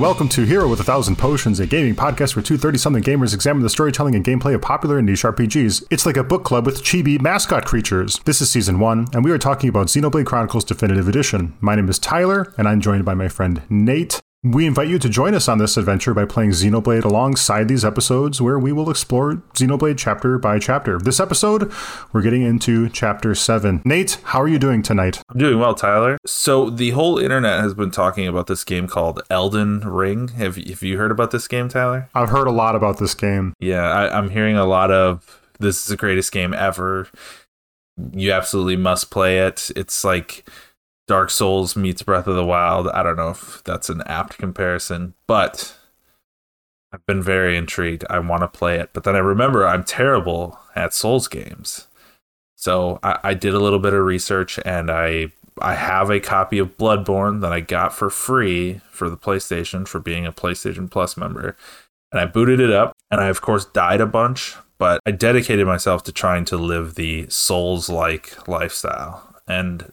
welcome to Hero with a Thousand Potions, a gaming podcast where two 30 something gamers examine the storytelling and gameplay of popular and niche RPGs. It's like a book club with chibi mascot creatures. This is season one, and we are talking about Xenoblade Chronicles Definitive Edition. My name is Tyler, and I'm joined by my friend Nate. We invite you to join us on this adventure by playing Xenoblade alongside these episodes where we will explore Xenoblade chapter by chapter. This episode, we're getting into chapter 7. Nate, how are you doing tonight? I'm doing well, Tyler. So, the whole internet has been talking about this game called Elden Ring. Have, have you heard about this game, Tyler? I've heard a lot about this game. Yeah, I, I'm hearing a lot of this is the greatest game ever. You absolutely must play it. It's like Dark Souls meets Breath of the Wild. I don't know if that's an apt comparison, but I've been very intrigued. I want to play it. But then I remember I'm terrible at Souls games. So I, I did a little bit of research and I I have a copy of Bloodborne that I got for free for the PlayStation for being a PlayStation Plus member. And I booted it up and I of course died a bunch, but I dedicated myself to trying to live the Souls like lifestyle. And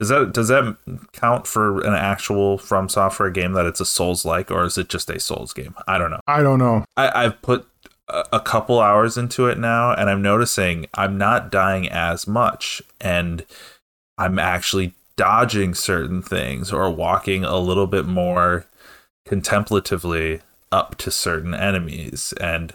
does that does that count for an actual From Software game that it's a Souls like, or is it just a Souls game? I don't know. I don't know. I, I've put a, a couple hours into it now, and I'm noticing I'm not dying as much, and I'm actually dodging certain things or walking a little bit more contemplatively up to certain enemies and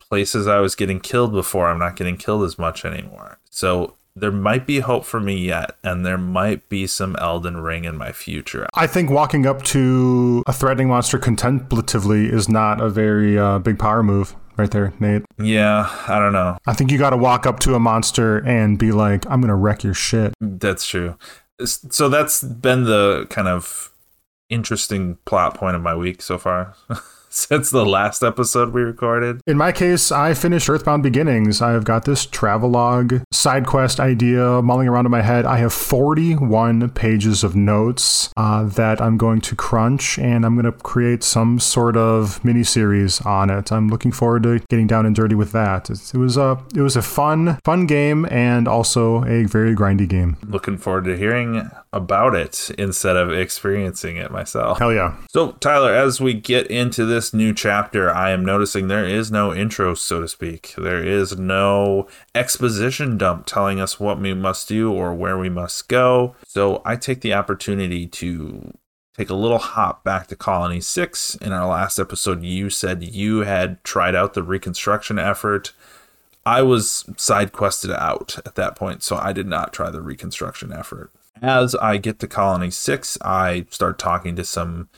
places I was getting killed before. I'm not getting killed as much anymore. So there might be hope for me yet, and there might be some Elden Ring in my future. I think walking up to a threatening monster contemplatively is not a very uh, big power move. Right there, Nate. Yeah, I don't know. I think you got to walk up to a monster and be like, I'm going to wreck your shit. That's true. So that's been the kind of interesting plot point of my week so far. since the last episode we recorded. In my case, I finished Earthbound Beginnings. I've got this travelogue side quest idea mulling around in my head. I have 41 pages of notes uh, that I'm going to crunch, and I'm going to create some sort of mini series on it. I'm looking forward to getting down and dirty with that. It, it was a it was a fun fun game and also a very grindy game. Looking forward to hearing about it instead of experiencing it myself. Hell yeah! So Tyler, as we get into this this new chapter, I am noticing there is no intro, so to speak. There is no exposition dump telling us what we must do or where we must go. So I take the opportunity to take a little hop back to Colony 6. In our last episode, you said you had tried out the reconstruction effort. I was side quested out at that point, so I did not try the reconstruction effort. As I get to Colony 6, I start talking to some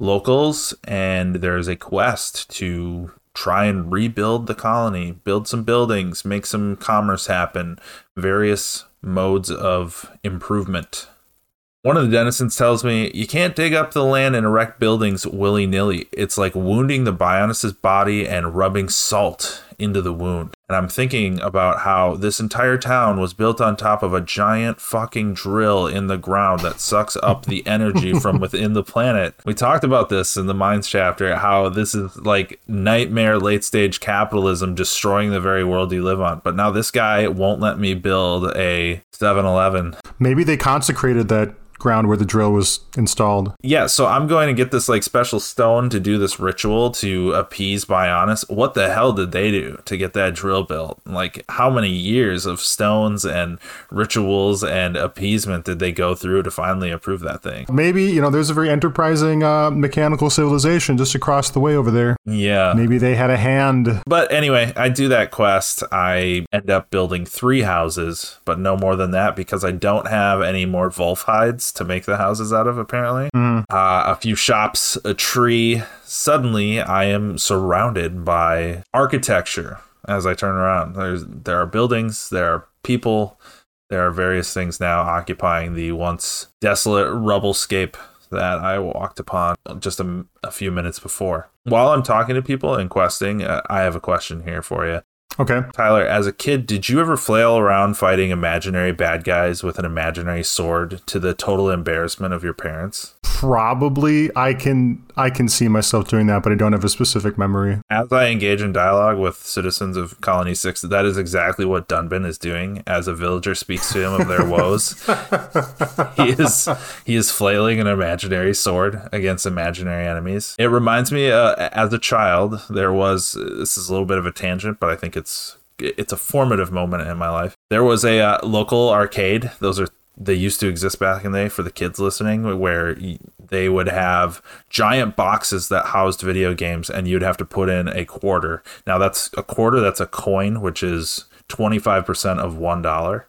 locals, and there's a quest to try and rebuild the colony, build some buildings, make some commerce happen, various modes of improvement. One of the denizens tells me, You can't dig up the land and erect buildings willy nilly. It's like wounding the Bionis' body and rubbing salt into the wound. And I'm thinking about how this entire town was built on top of a giant fucking drill in the ground that sucks up the energy from within the planet. We talked about this in the Mines chapter, how this is like nightmare late stage capitalism destroying the very world you live on. But now this guy won't let me build a 7 Eleven. Maybe they consecrated that ground where the drill was installed. Yeah, so I'm going to get this like special stone to do this ritual to appease Bionis. What the hell did they do to get that drill built? Like how many years of stones and rituals and appeasement did they go through to finally approve that thing? Maybe, you know, there's a very enterprising uh, mechanical civilization just across the way over there. Yeah. Maybe they had a hand. But anyway, I do that quest. I end up building three houses, but no more than that because I don't have any more Wolf hides to make the houses out of, apparently. Mm. Uh, a few shops, a tree. Suddenly, I am surrounded by architecture as I turn around. There's there are buildings, there are people, there are various things now occupying the once desolate rubblescape that I walked upon just a, a, few minutes before. While I'm talking to people and questing, uh, I have a question here for you. Okay. Tyler, as a kid, did you ever flail around fighting imaginary bad guys with an imaginary sword to the total embarrassment of your parents? Probably. I can I can see myself doing that, but I don't have a specific memory. As I engage in dialogue with citizens of Colony 6, that is exactly what Dunban is doing as a villager speaks to him of their woes. he is he is flailing an imaginary sword against imaginary enemies. It reminds me uh, as a child there was this is a little bit of a tangent, but I think it's it's a formative moment in my life. There was a uh, local arcade. Those are they used to exist back in the day for the kids listening, where they would have giant boxes that housed video games, and you'd have to put in a quarter. Now that's a quarter. That's a coin, which is twenty five percent of one dollar.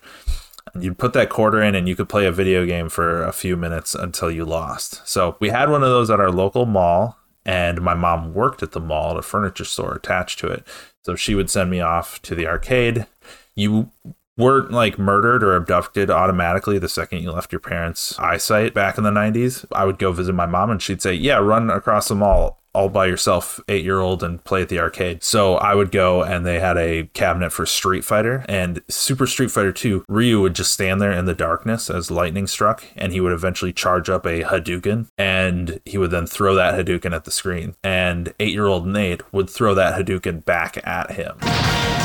You'd put that quarter in, and you could play a video game for a few minutes until you lost. So we had one of those at our local mall, and my mom worked at the mall at a furniture store attached to it. So she would send me off to the arcade. You weren't like murdered or abducted automatically the second you left your parents' eyesight back in the 90s. I would go visit my mom and she'd say, Yeah, run across the mall all by yourself, eight year old, and play at the arcade. So I would go and they had a cabinet for Street Fighter and Super Street Fighter 2. Ryu would just stand there in the darkness as lightning struck and he would eventually charge up a Hadouken and he would then throw that Hadouken at the screen. And eight year old Nate would throw that Hadouken back at him.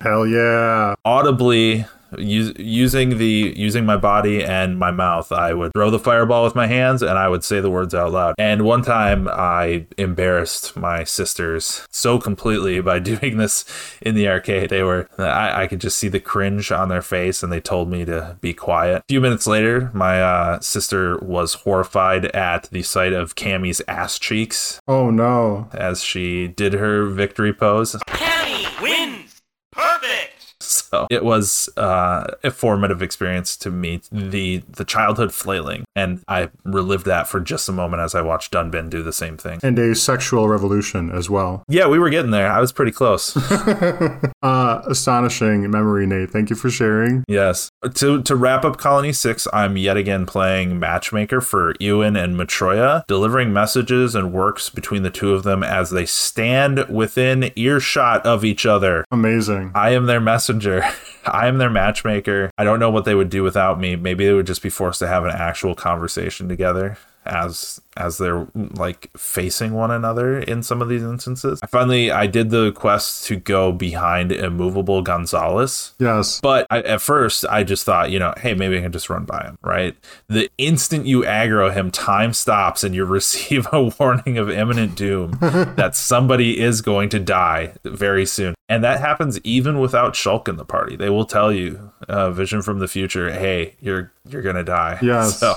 Hell yeah. Audibly Us- using the using my body and my mouth i would throw the fireball with my hands and i would say the words out loud and one time i embarrassed my sisters so completely by doing this in the arcade they were i, I could just see the cringe on their face and they told me to be quiet a few minutes later my uh, sister was horrified at the sight of cammy's ass cheeks Oh no. as she did her victory pose Cammy wins! Perfect! So it was uh, a formative experience to me, the the childhood flailing, and I relived that for just a moment as I watched Dunban do the same thing. And a sexual revolution as well. Yeah, we were getting there. I was pretty close. Uh, astonishing memory, Nate. Thank you for sharing. yes. To to wrap up Colony Six, I'm yet again playing matchmaker for Ewan and Matroya, delivering messages and works between the two of them as they stand within earshot of each other. Amazing. I am their messenger. I am their matchmaker. I don't know what they would do without me. Maybe they would just be forced to have an actual conversation together as as they're like facing one another in some of these instances. I finally I did the quest to go behind immovable Gonzalez. Yes. But I, at first, I just thought, you know, hey, maybe I can just run by him, right? The instant you aggro him, time stops and you receive a warning of imminent doom that somebody is going to die very soon. And that happens even without Shulk in the party. They will tell you, uh, Vision from the future, hey, you're you're gonna die. Yes. So.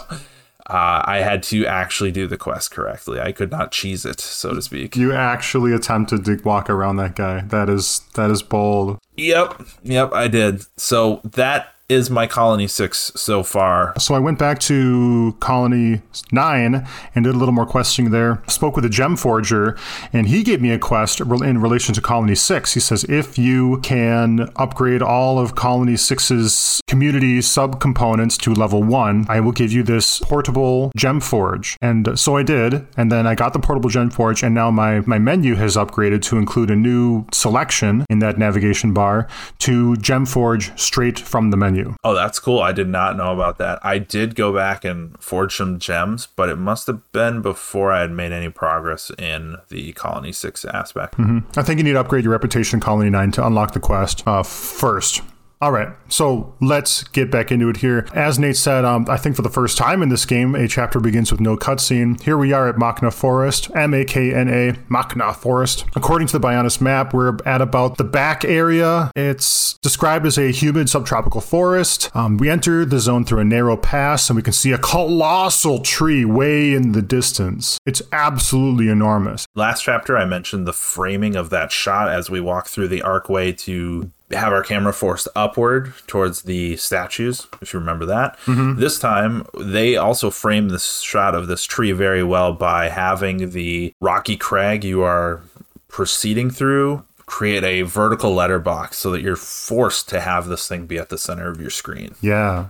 Uh, I had to actually do the quest correctly. I could not cheese it, so to speak. You actually attempted to walk around that guy. That is that is bold. Yep, yep, I did. So that is my Colony 6 so far. So I went back to Colony 9 and did a little more questing there. Spoke with a gem forger, and he gave me a quest in relation to Colony 6. He says, if you can upgrade all of Colony 6's community subcomponents to level 1, I will give you this portable gem forge. And so I did, and then I got the portable gem forge, and now my, my menu has upgraded to include a new selection in that navigation bar to gem forge straight from the menu. Oh, that's cool. I did not know about that. I did go back and forge some gems, but it must have been before I had made any progress in the Colony 6 aspect. Mm-hmm. I think you need to upgrade your reputation in Colony 9 to unlock the quest uh, first. All right, so let's get back into it here. As Nate said, um, I think for the first time in this game, a chapter begins with no cutscene. Here we are at Makna Forest, M A K N A, Makna Forest. According to the Bionis map, we're at about the back area. It's described as a humid subtropical forest. Um, we enter the zone through a narrow pass, and we can see a colossal tree way in the distance. It's absolutely enormous. Last chapter, I mentioned the framing of that shot as we walk through the archway to have our camera forced upward towards the statues, if you remember that. Mm-hmm. This time, they also frame this shot of this tree very well by having the rocky crag you are proceeding through create a vertical letterbox so that you're forced to have this thing be at the center of your screen. Yeah.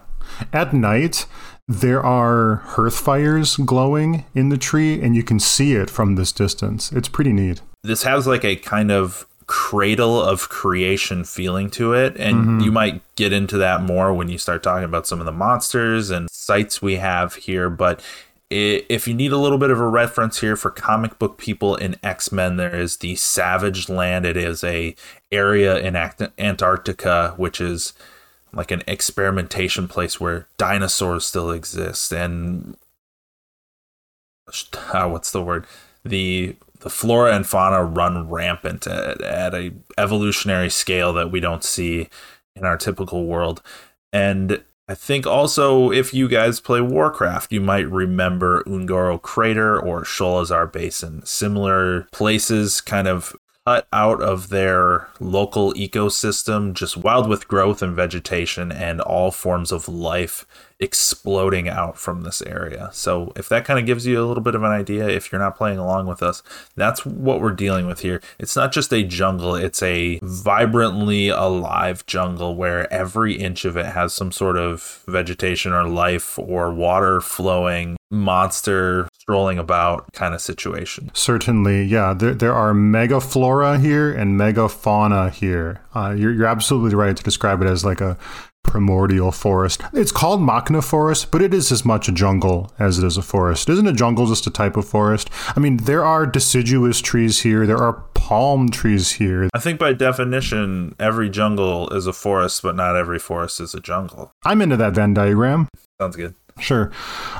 At night, there are hearth fires glowing in the tree, and you can see it from this distance. It's pretty neat. This has like a kind of cradle of creation feeling to it. And Mm-hmm. you might get into that more when you start talking about some of the monsters and sites we have here. But if you need a little bit of a reference here for comic book people in X-Men, there is the Savage Land. It is a area in Antarctica, which is like an experimentation place where dinosaurs still exist and uh, what's the word the the flora and fauna run rampant at, at a evolutionary scale that we don't see in our typical world and I think also if you guys play Warcraft, you might remember Un'Goro Crater or Sholazar Basin. Similar places kind of cut out of their local ecosystem, just wild with growth and vegetation and all forms of life exploding out from this area. So, if that kind of gives you a little bit of an idea, if you're not playing along with us, that's what we're dealing with here. It's not just a jungle, it's a vibrantly alive jungle where every inch of it has some sort of vegetation or life or water flowing, monster strolling about kind of situation. Certainly, yeah. There, there are megaflora here and megafauna here. Uh, you're, you're absolutely right to describe it as like a primordial forest. It's called Makna forest, but it is as much a jungle as it is a forest. Isn't a jungle just a type of forest? I mean, there are deciduous trees here. There are palm trees here. I think by definition, every jungle is a forest, but not every forest is a jungle. I'm into that Venn diagram. Sounds good. Sure.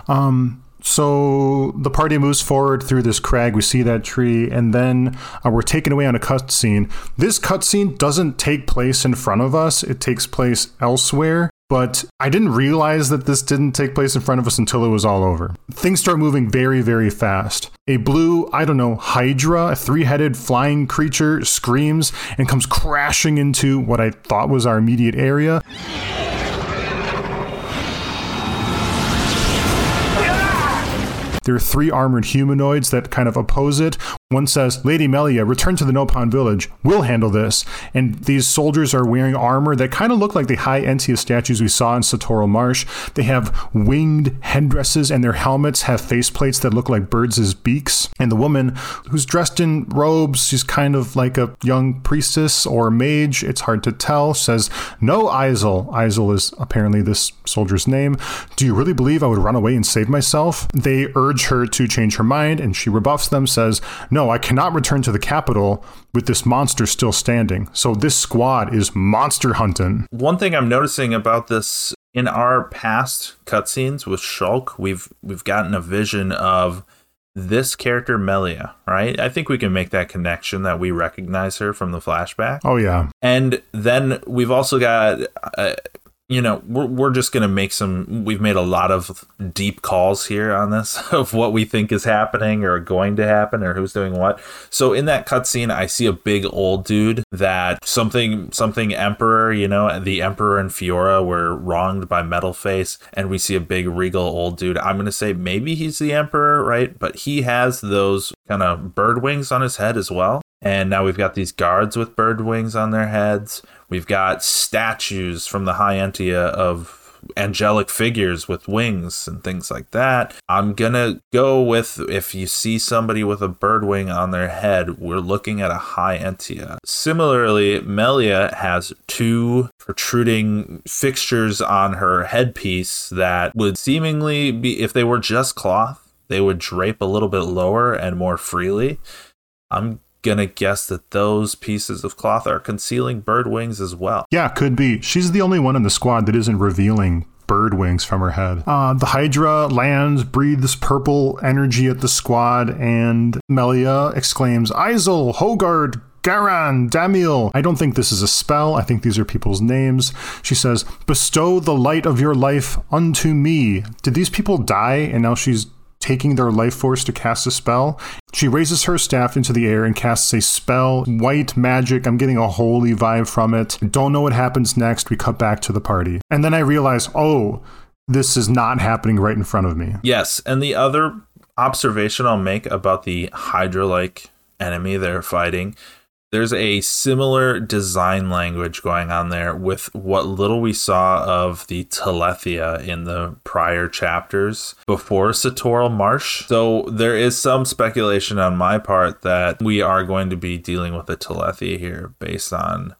Um, so the party moves forward through this crag. We see that tree, and then uh, we're taken away on a cutscene. This cutscene doesn't take place in front of us, it takes place elsewhere. But I didn't realize that this didn't take place in front of us until it was all over. Things start moving very, very fast. A blue, I don't know, Hydra, a three headed flying creature, screams and comes crashing into what I thought was our immediate area. There are three armored humanoids that kind of oppose it. One says, Lady Melia, return to the Nopon village. We'll handle this. And these soldiers are wearing armor that kind of look like the high Entia statues we saw in Satorl Marsh. They have winged headdresses, and their helmets have faceplates that look like birds' beaks. And the woman, who's dressed in robes, she's kind of like a young priestess or mage, it's hard to tell, says, No, Isel. Isel is apparently this soldier's name. Do you really believe I would run away and save myself? They urge her to change her mind, and she rebuffs them, says, No, I cannot return to the capital with this monster still standing. So this squad is monster hunting. One thing I'm noticing about this in our past cutscenes with Shulk, we've we've gotten a vision of this character Melia, right? I think we can make that connection that we recognize her from the flashback. Oh, yeah. And then we've also got, uh, you know, we're, we're just going to make some, we've made a lot of deep calls here on this of what we think is happening or going to happen or who's doing what. So in that cutscene, I see a big old dude that something, something emperor, you know, the emperor and Fiora were wronged by Metal Face. And we see a big regal old dude. I'm going to say maybe he's the emperor, right? But he has those kind of bird wings on his head as well. And now we've got these guards with bird wings on their heads. We've got statues from the High Entia of angelic figures with wings and things like that. I'm gonna go with if you see somebody with a bird wing on their head, we're looking at a High Entia. Similarly, Melia has two protruding fixtures on her headpiece that would seemingly be, if they were just cloth, they would drape a little bit lower and more freely. I'm gonna guess that those pieces of cloth are concealing bird wings as well. Yeah, could be. She's the only one in the squad that isn't revealing bird wings from her head. Uh, the Hydra lands, breathes purple energy at the squad, and Melia exclaims, Isel, Hogard, Garan, Damiel. I don't think this is a spell. I think these are people's names. She says, Bestow the light of your life unto me. Did these people die and now she's taking their life force to cast a spell? She raises her staff into the air and casts a spell, white magic. I'm getting a holy vibe from it. Don't know what happens next. We cut back to the party. And then I realize, oh, this is not happening right in front of me. Yes, and the other observation I'll make about the Hydra like enemy they're fighting There's a similar design language going on there with what little we saw of the Telethia in the prior chapters before Satorl Marsh. So there is some speculation on my part that we are going to be dealing with a Telethia here based on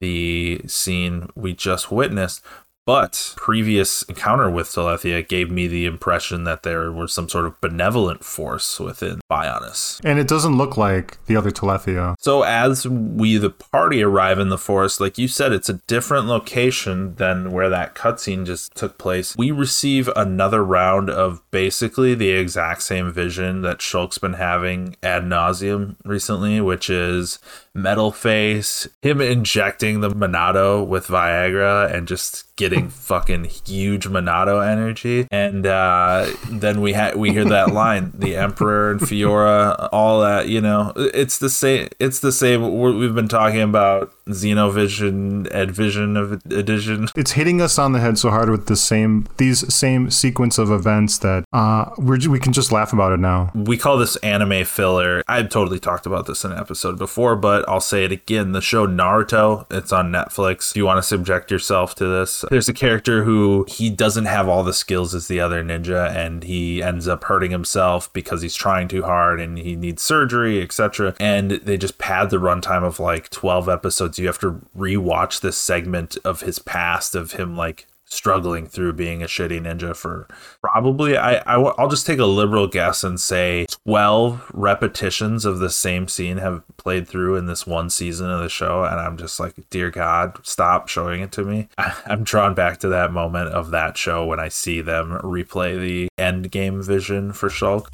the scene we just witnessed. But previous encounter with Telethia gave me the impression that there was some sort of benevolent force within Bionis. And it doesn't look like the other Telethia. So as we, the party, arrive in the forest, like you said, it's a different location than where that cutscene just took place. We receive another round of basically the exact same vision that Shulk's been having ad nauseum recently, which is metal face, him injecting the Monado with Viagra and just getting fucking huge Monado energy. And uh, then we had we hear that line, the Emperor and Fiora, all that. You know, it's the same. It's the same. We've been talking about Xenovision, Advision of Edition. It's hitting us on the head so hard with the same these same sequence of events that uh, we we can just laugh about it now. We call this anime filler. I've totally talked about this in an episode before, but I'll say it again. The show Naruto, it's on Netflix. If you want to subject yourself to this, there's a character who he doesn't have all the skills as the other ninja, and he ends up hurting himself because he's trying too hard and he needs surgery, etc. And they just pad the runtime of like 12 episodes you have to rewatch this segment of his past of him like struggling through being a shitty ninja for probably I, I will just take a liberal guess and say 12 repetitions of the same scene have played through in this one season of the show and i'm just like dear god stop showing it to me. I'm drawn back to that moment of that show when i see them replay the end game vision for shulk.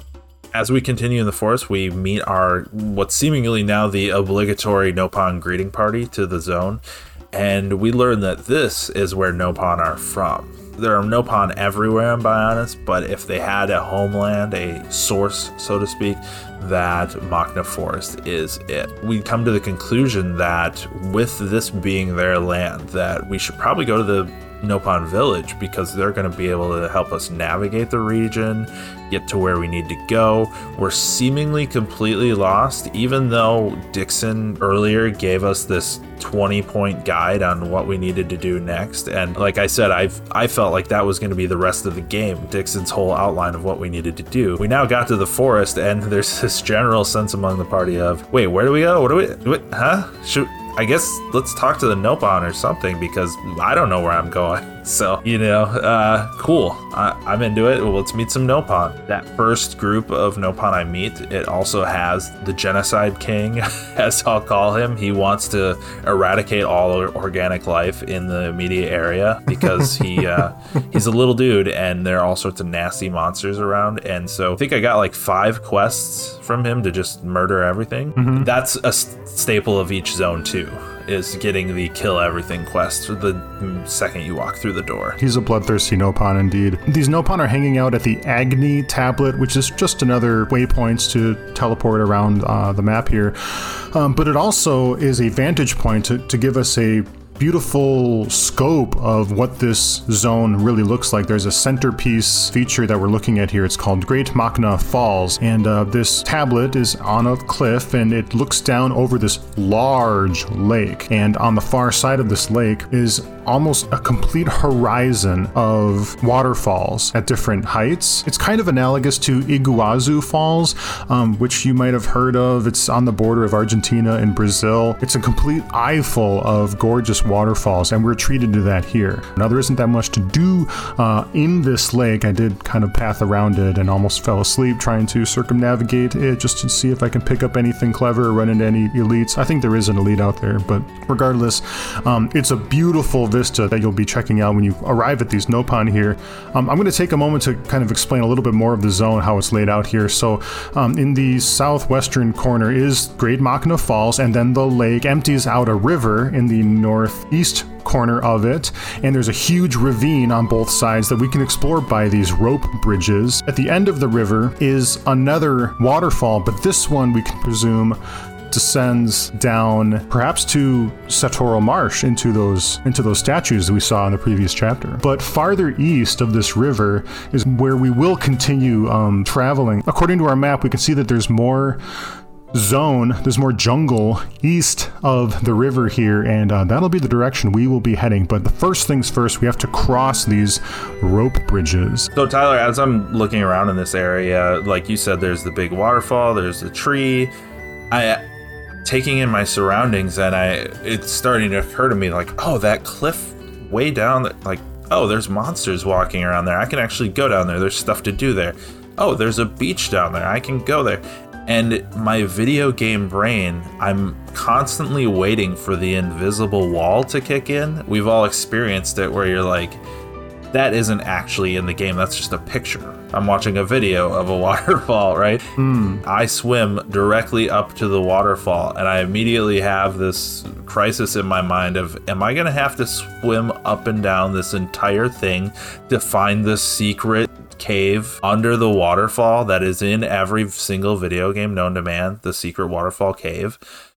As we continue in the forest, we meet our what's seemingly now the obligatory Nopon greeting party to the zone, and we learn that this is where Nopon are from. There are Nopon everywhere in Bionis, but if they had a homeland, a source, so to speak, that Makna Forest is it. We come to the conclusion that with this being their land, that we should probably go to the Nopon Village because they're going to be able to help us navigate the region, get to where we need to go. We're seemingly completely lost, even though Dixon earlier gave us this 20 point guide on what we needed to do next. And like I said, I've I felt like that was going to be the rest of the game, Dixon's whole outline of what we needed to do. We now got to the forest, and there's this general sense among the party of, wait, where do we go? What do we, what, huh? Should I guess let's talk to the Nopon or something because I don't know where I'm going. So, you know, uh, cool. I, am into it. Well, let's meet some Nopon. That first group of Nopon I meet, it also has the Genocide King, as I'll call him. He wants to eradicate all organic life in the immediate area because he uh, he's a little dude and there are all sorts of nasty monsters around. And so I think I got like five quests from him to just murder everything. Mm-hmm. That's a staple of each zone, too is getting the kill everything quest the second you walk through the door. He's a bloodthirsty Nopon indeed. These Nopon are hanging out at the Agni tablet, which is just another waypoint to teleport around uh, the map here. Um, but it also is a vantage point to, to give us a beautiful scope of what this zone really looks like. There's a centerpiece feature that we're looking at here. It's called Great Makna Falls, and uh, this tablet is on a cliff and it looks down over this large lake. And on the far side of this lake is almost a complete horizon of waterfalls at different heights. It's kind of analogous to Iguazu Falls, um, which you might have heard of. It's on the border of Argentina and Brazil. It's a complete eyeful of gorgeous waterfalls, and we're treated to that here. Now, there isn't that much to do uh, in this lake. I did kind of path around it and almost fell asleep trying to circumnavigate it just to see if I can pick up anything clever or run into any elites. I think there is an elite out there, but regardless, um, it's a beautiful vista that you'll be checking out when you arrive at these Nopon here. Um, I'm going to take a moment to kind of explain a little bit more of the zone, how it's laid out here. So, um, in the southwestern corner is Great Makna Falls, and then the lake empties out a river in the north northeast corner of it, and there's a huge ravine on both sides that we can explore by these rope bridges. At the end of the river is another waterfall, but this one we can presume descends down perhaps to Satorl Marsh into those into those statues that we saw in the previous chapter. But farther east of this river is where we will continue um, traveling. According to our map, we can see that there's more zone, there's more jungle east of the river here, and uh, that'll be the direction we will be heading. But the first things first, we have to cross these rope bridges. So Tyler, as I'm looking around in this area, like you said, there's the big waterfall, there's the tree. I taking in my surroundings, and I it's starting to occur to me like, oh, that cliff way down, like, oh, there's monsters walking around there. I can actually go down there. There's stuff to do there. Oh, there's a beach down there. I can go there. And my video game brain, I'm constantly waiting for the invisible wall to kick in. We've all experienced it where you're like, that isn't actually in the game. That's just a picture. I'm watching a video of a waterfall, right? Hmm. I swim directly up to the waterfall, and I immediately have this crisis in my mind of, am I going to have to swim up and down this entire thing to find the secret cave under the waterfall that is in every single video game known to man? The secret waterfall cave.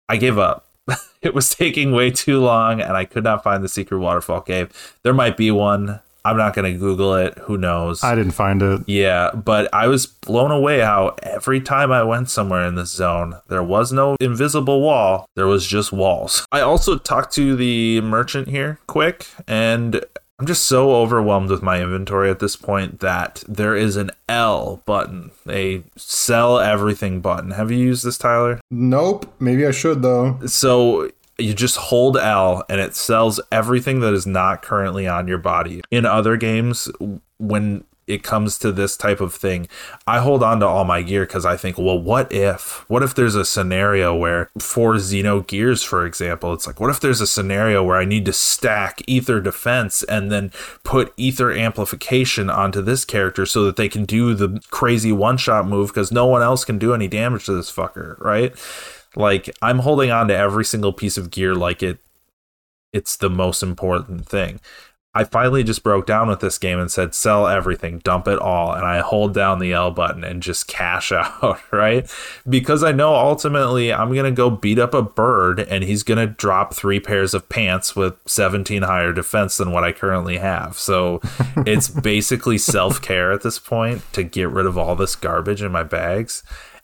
I gave up. it was taking way too long, and I could not find the secret waterfall cave. There might be one. I'm not going to Google it. Who knows? I didn't find it. Yeah, but I was blown away how every time I went somewhere in this zone, there was no invisible wall. There was just walls. I also talked to the merchant here quick, and I'm just so overwhelmed with my inventory at this point that there is an L button, a sell everything button. Have you used this, Tyler? Nope. Maybe I should though. So you just hold L and it sells everything that is not currently on your body. In other games, when it comes to this type of thing, I hold on to all my gear because I think, well, what if? What if there's a scenario where, for Xenogears, for example, it's like, what if there's a scenario where I need to stack Ether Defense and then put Ether Amplification onto this character so that they can do the crazy one shot move because no one else can do any damage to this fucker, right? Like, I'm holding on to every single piece of gear like it. It's the most important thing. I finally just broke down with this game and said, sell everything, dump it all. And I hold down the L button and just cash out, right? Because I know ultimately I'm going to go beat up a bird and he's going to drop three pairs of pants with 17 higher defense than what I currently have. So it's basically self care at this point to get rid of all this garbage in my bags.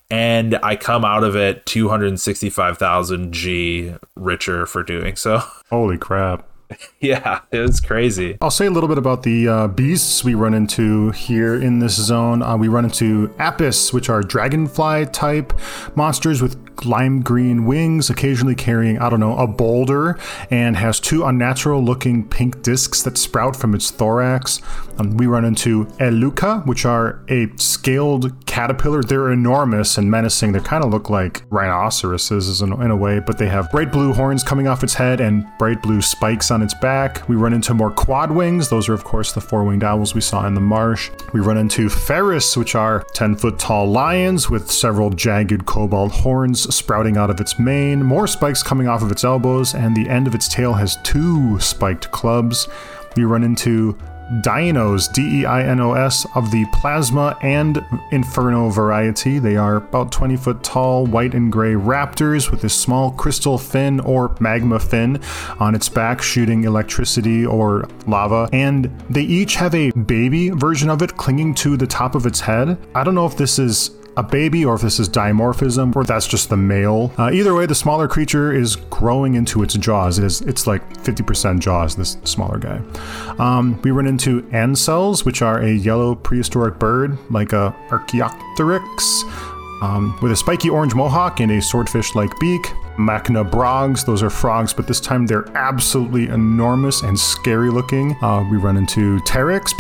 And I come out of it 265,000 G richer for doing so. Holy crap. Yeah, it was crazy. I'll say a little bit about the uh, beasts we run into here in this zone. Uh, we run into Apis, which are dragonfly type monsters with lime green wings, occasionally carrying, I don't know, a boulder, and has two unnatural looking pink discs that sprout from its thorax. Um, we run into Eluka, which are a scaled caterpillar. They're enormous and menacing. They kind of look like rhinoceroses in, in a way, but they have bright blue horns coming off its head and bright blue spikes on its back. We run into more quad wings. Those are, of course, the four winged owls we saw in the marsh. We run into Feris, which are 10 foot tall lions with several jagged cobalt horns sprouting out of its mane, more spikes coming off of its elbows, and the end of its tail has two spiked clubs. We run into Deinos, D E I N O S, of the Plasma and Inferno variety. They are about 20 foot tall, white and gray raptors with a small crystal fin or magma fin on its back, shooting electricity or lava. And they each have a baby version of it clinging to the top of its head. I don't know if this is a baby or if this is dimorphism or that's just the male. Uh, either way, the smaller creature is growing into its jaws. It is, it's like 50% jaws, this smaller guy. Um, we run into ancels, which are a yellow prehistoric bird, like a Archaeopteryx, um, with a spiky orange mohawk and a swordfish like beak. Makna brogs, those are frogs, but this time they're absolutely enormous and scary looking. Uh, we run into Pterix,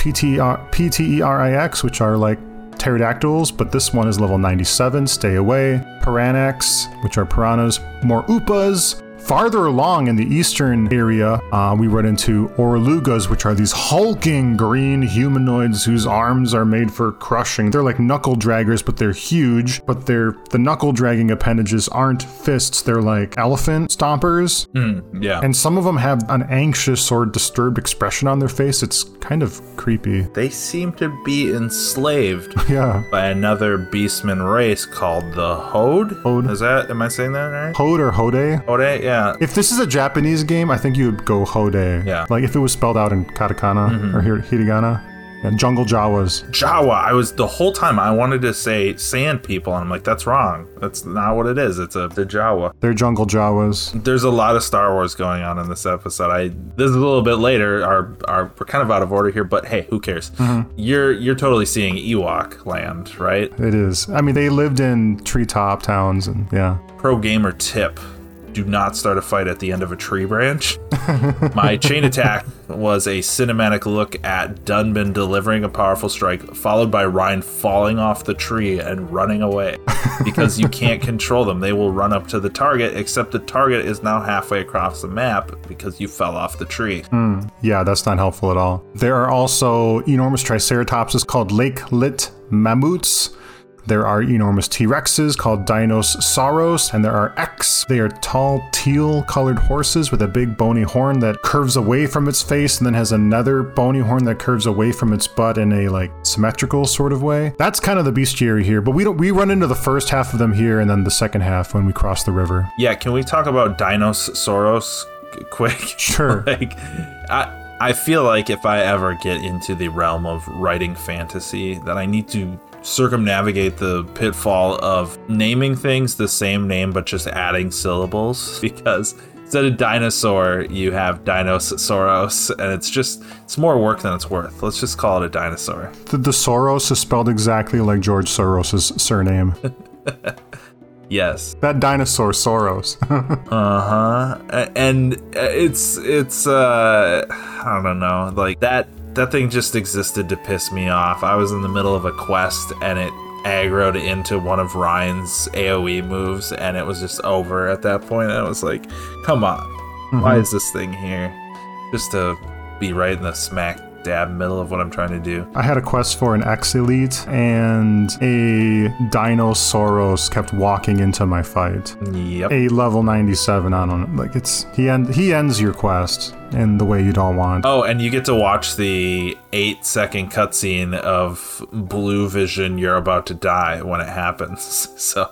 P-T-E-R-I-X, which are like pterodactyls, but this one is level 97. Stay away. Piranax, which are piranhas. More upas. Farther along in the eastern area, uh, we run into Orulugas, which are these hulking green humanoids whose arms are made for crushing. They're like knuckle draggers, but they're huge. But they're the knuckle dragging appendages aren't fists; they're like elephant stompers. Mm, yeah. And some of them have an anxious or disturbed expression on their face. It's kind of creepy. they seem to be enslaved Yeah. by another beastman race called the Hode. Hode. Is that, am I saying that right? Hode or Hode? Hode, yeah. If this is a Japanese game, I think you would go Hode. Yeah. Like if it was spelled out in katakana or mm-hmm. hir- hiragana. Jungle Jawas. Jawa. I was the whole time I wanted to say sand people, and I'm like, that's wrong. That's not what it is. It's a the Jawa. They're jungle Jawas. There's a lot of Star Wars going on in this episode. I this is a little bit later. Our our we're kind of out of order here, but hey, who cares? Mm-hmm. You're you're totally seeing Ewok land, right? It is. I mean, they lived in treetop towns, and yeah. Pro gamer tip. Do not start a fight at the end of a tree branch. My chain attack was a cinematic look at Dunban delivering a powerful strike, followed by Ryan falling off the tree and running away. Because you can't control them. They will run up to the target, except the target is now halfway across the map because you fell off the tree. Hmm. Yeah, that's not helpful at all. There are also enormous triceratopses called lake lit mammoths. There are enormous T Rexes called Dinos Sauros, and there are X. They are tall, teal colored horses with a big bony horn that curves away from its face and then has another bony horn that curves away from its butt in a like symmetrical sort of way. That's kind of the bestiary here, but we don't we run into the first half of them here and then the second half when we cross the river. Yeah, can we talk about Dinos Soros quick? Sure. like, I I feel like if I ever get into the realm of writing fantasy, that I need to circumnavigate the pitfall of naming things the same name but just adding syllables because instead of dinosaur you have Dinosaurus and it's just it's more work than it's worth. Let's just call it a dinosaur. The, the Soros is spelled exactly like George Soros's surname. Yes. that dinosaur Soros. Uh-huh. And uh, it's it's uh I don't know, like that that thing just existed to piss me off. I was in the middle of a quest and it aggroed into one of Ryan's AoE moves and it was just over at that point. I was like, "Come on. Why mm-hmm. is this thing here?" Just to be right in the smack dab middle of what I'm trying to do. I had a quest for an X Elite, and a Dinosaurus kept walking into my fight. Yep. A level 97, I don't know. Like, it's. He, end, he ends your quest in the way you don't want. Oh, and you get to watch the eight second cutscene of blue vision. You're about to die when it happens. So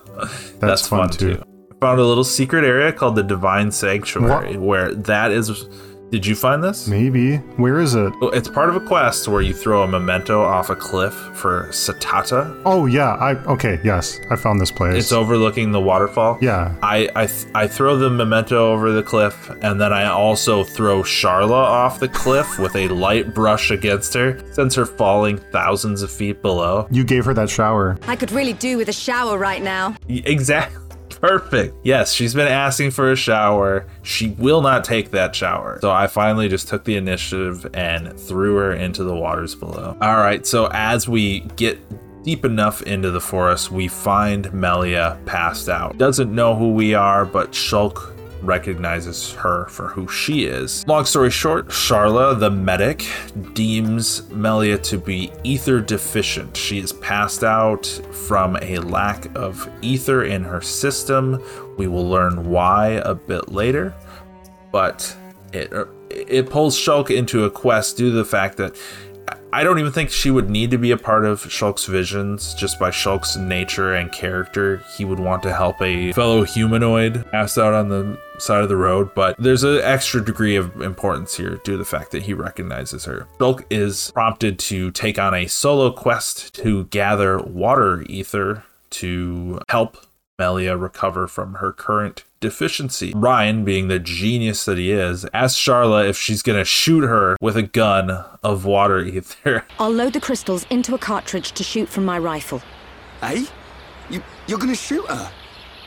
that's, fun, fun, too. too. Found a little secret area called the Divine Sanctuary, where that is. Did you find this? Maybe. Where is it? Well, It's part of a quest where you throw a memento off a cliff for Satata. Oh, yeah. I Okay, yes. I found this place. It's overlooking the waterfall. Yeah. I, I th- I throw the memento over the cliff, and then I also throw Sharla off the cliff with a light brush against her, since her falling thousands of feet below. You gave her that shower. I could really do with a shower right now. Y- Exactly. Perfect. Yes, she's been asking for a shower. She will not take that shower. So I finally just took the initiative and threw her into the waters below. All right, so as we get deep enough into the forest, we find Melia passed out. Doesn't know who we are, but Shulk recognizes her for who she is. Long story short, Sharla, the medic, deems Melia to be ether deficient. She is passed out from a lack of ether in her system. We will learn why a bit later, but it it pulls Shulk into a quest due to the fact that I don't even think she would need to be a part of Shulk's visions just by Shulk's nature and character. He would want to help a fellow humanoid passed out on the side of the road, but there's an extra degree of importance here due to the fact that he recognizes her. Shulk is prompted to take on a solo quest to gather water ether to help Melia recover from her current deficiency. Ryan, being the genius that he is, asks Sharla if she's gonna shoot her with a gun of water ether. I'll load the crystals into a cartridge to shoot from my rifle. Eh? You, you're gonna shoot her?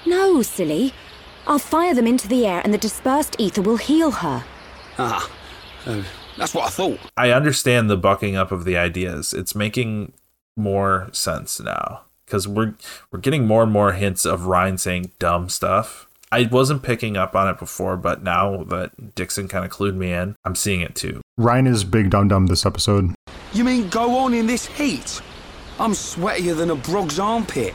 No, silly. I'll fire them into the air and the dispersed ether will heal her. Ah, uh, that's what I thought. I understand the bucking up of the ideas. It's making more sense now because we're we're getting more and more hints of Ryan saying dumb stuff. I wasn't picking up on it before, but now that Dixon kind of clued me in, I'm seeing it too. Ryan is big dum dum this episode. You mean go on in this heat? I'm sweatier than a brog's armpit.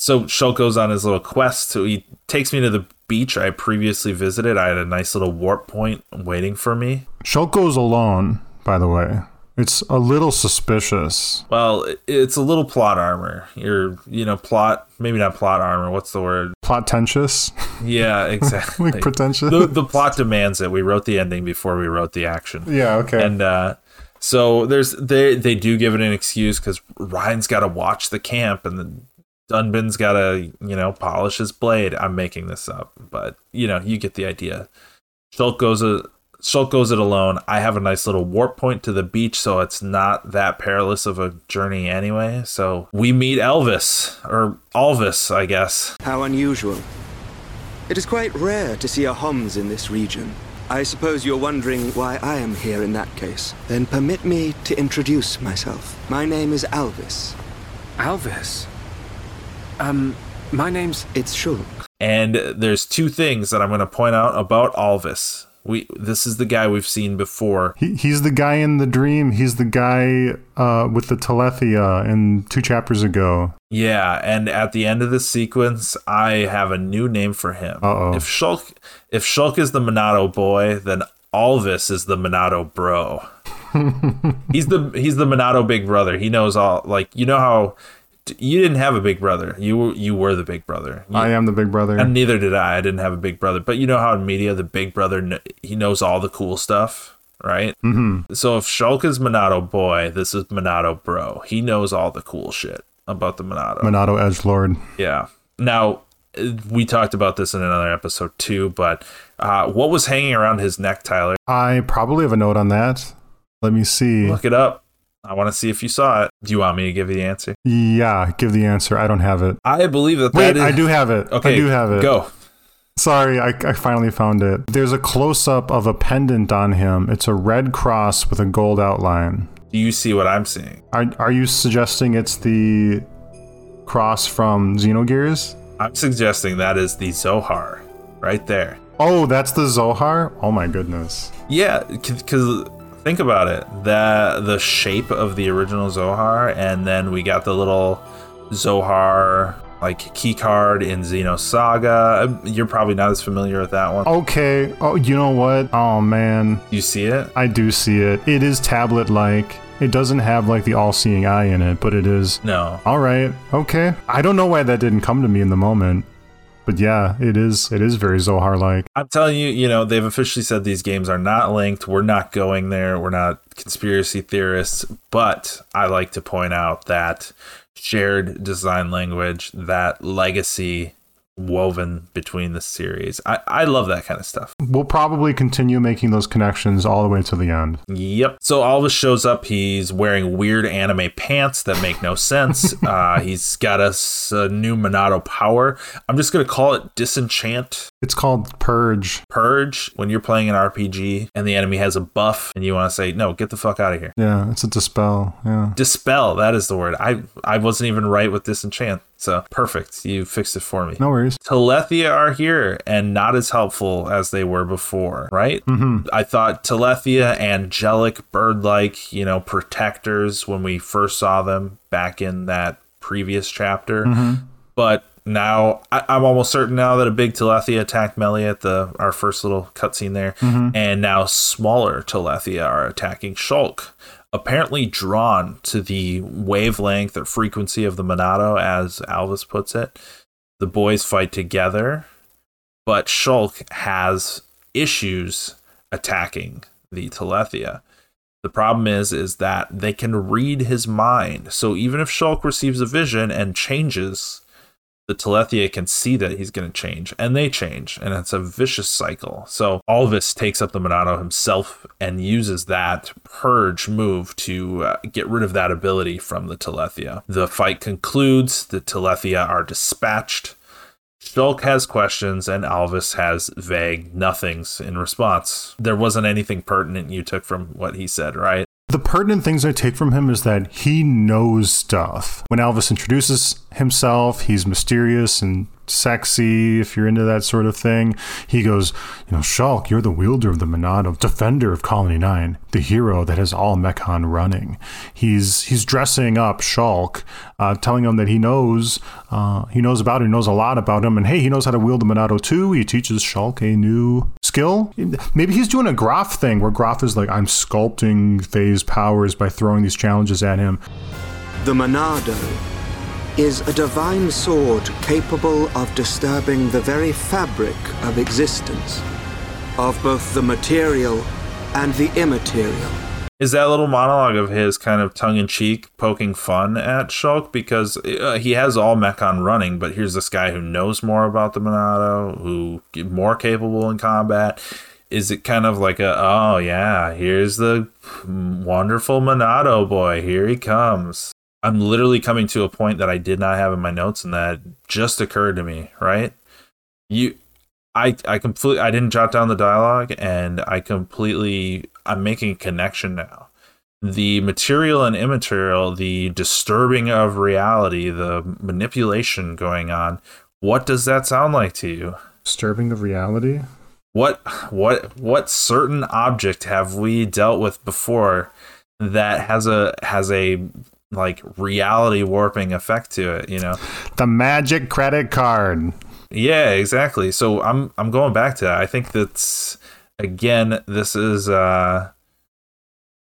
So Shulk goes on his little quest. So he takes me to the beach I previously visited. I had a nice little warp point waiting for me. Shulk goes alone, by the way. It's a little suspicious. Well, it's a little plot armor. You're, you know, plot, maybe not plot armor. What's the word? Plot-tentious. Yeah, exactly. like pretentious. the, the plot demands it. We wrote the ending before we wrote the action. yeah, okay. And uh, So there's they they do give it an excuse because Ryan's got to watch the camp and then Dunban's got to you know polish his blade. I'm making this up, but you know you get the idea. Shulk goes a Shulk goes it alone. I have a nice little warp point to the beach, so it's not that perilous of a journey anyway. So we meet Elvis or Alvis, I guess. How unusual. It is quite rare to see a Homs in this region. I suppose you're wondering why I am here in that case. Then permit me to introduce myself. My name is Alvis. Alvis. Um, my name's. It's Shulk. And there's two things that I'm going to point out about Alvis. We this is the guy we've seen before. He, he's the guy in the dream. He's the guy uh, with the telethia in two chapters ago. Yeah, and at the end of the sequence, I have a new name for him. Uh-oh. If Shulk if Shulk is the Monado boy, then Alvis is the Monado bro. he's the he's the Monado big brother. He knows all like you know how you didn't have a big brother. You were you were the big brother. You- I am the big brother. and neither did I. I didn't have a big brother. But you know how in media the big brother he knows all the cool stuff, right? Mm-hmm. So if Shulk is Monado boy, this is Monado bro. He knows all the cool shit about the Monado. Monado Edge Lord. yeah. Now we talked about this in another episode too, but uh, what was hanging around his neck, Tyler? I probably have a note on that. Let me see. Look it up. I want to see if you saw it. Do you want me to give you the answer? Yeah, give the answer. I don't have it. I believe that Wait, that is. I do have it. Okay, I do have it. Go. Sorry, I, I finally found it. There's a close up of a pendant on him. It's a red cross with a gold outline. Do you see what I'm seeing? Are, are you suggesting it's the cross from Xenogears? I'm suggesting that is the Zohar right there. Oh, that's the Zohar? Oh my goodness. Yeah, because think about it. The the shape of the original Zohar, and then we got the little Zohar like key card in Xenosaga. Um, you're probably not as familiar with that one. Okay. Oh, you know what? Oh man, You see it? I do see it. It is tablet like. It doesn't have like the all seeing eye in it, but it is. No. All right. Okay. I don't know why that didn't come to me in the moment. But yeah, it is it is very Zohar like. I'm telling you, you know, they've officially said these games are not linked. We're not going there. We're not conspiracy theorists. But I like to point out that shared design language, that legacy woven between the series. I, I love that kind of stuff. We'll probably continue making those connections all the way to the end. Yep. So Alvis shows up. He's wearing weird anime pants that make no sense. uh, He's got a new Monado power. I'm just going to call it Disenchant. It's called Purge. Purge when you're playing an RPG and the enemy has a buff and you want to say, no, get the fuck out of here. Yeah, it's a dispel. Yeah. Dispel, that is the word. I, I wasn't even right with Disenchant. So perfect. You fixed it for me. No worries. Telethia are here and not as helpful as they were before, right? Mm-hmm. I thought Telethia, angelic, bird like, you know, protectors when we first saw them back in that previous chapter. But now I, I'm almost certain now that a big Telethia attacked Melia at the our first little cutscene there, and now smaller Telethia are attacking Shulk. Apparently drawn to the wavelength or frequency of the Monado, as Alvis puts it. The boys fight together, but Shulk has issues attacking the Telethia. The problem is is that they can read his mind. So even if Shulk receives a vision and changes, the Telethia can see that he's going to change, and they change, and it's a vicious cycle. So Alvis takes up the Monado himself and uses that purge move to uh, get rid of that ability from the Telethia. The fight concludes. The Telethia are dispatched. Shulk has questions and Alvis has vague nothings in response. There wasn't anything pertinent you took from what he said, right? The pertinent things I take from him is that he knows stuff. When Alvis introduces himself, he's mysterious and sexy, if you're into that sort of thing. He goes, You know, Shulk, you're the wielder of the Monado, defender of Colony 9, the hero that has all Mechon running. He's he's dressing up Shulk, uh, telling him that he knows uh, he knows about he knows a lot about him, and hey, he knows how to wield the Monado too. He teaches Shulk a new skill. Maybe he's doing a Grahf thing where Grahf is like, I'm sculpting Fei's powers by throwing these challenges at him. The Monado is a divine sword capable of disturbing the very fabric of existence, of both the material and the immaterial. is that little monologue of his kind of tongue in cheek poking fun at Shulk because uh, he has all Mechon running, but here's this guy who knows more about the Monado, who more capable in combat. Is it kind of like a oh yeah, here's the wonderful Monado boy, here he comes. I'm literally coming to a point that I did not have in my notes and that just occurred to me, right? You I I completely I didn't jot down the dialogue and I completely I'm making a connection now. The material and immaterial, the disturbing of reality, the manipulation going on. What does that sound like to you? Disturbing of reality? What what what certain object have we dealt with before that has a has a like reality warping effect to it, you know? The magic credit card. Yeah, exactly. So I'm I'm going back to that. I think that's again this is uh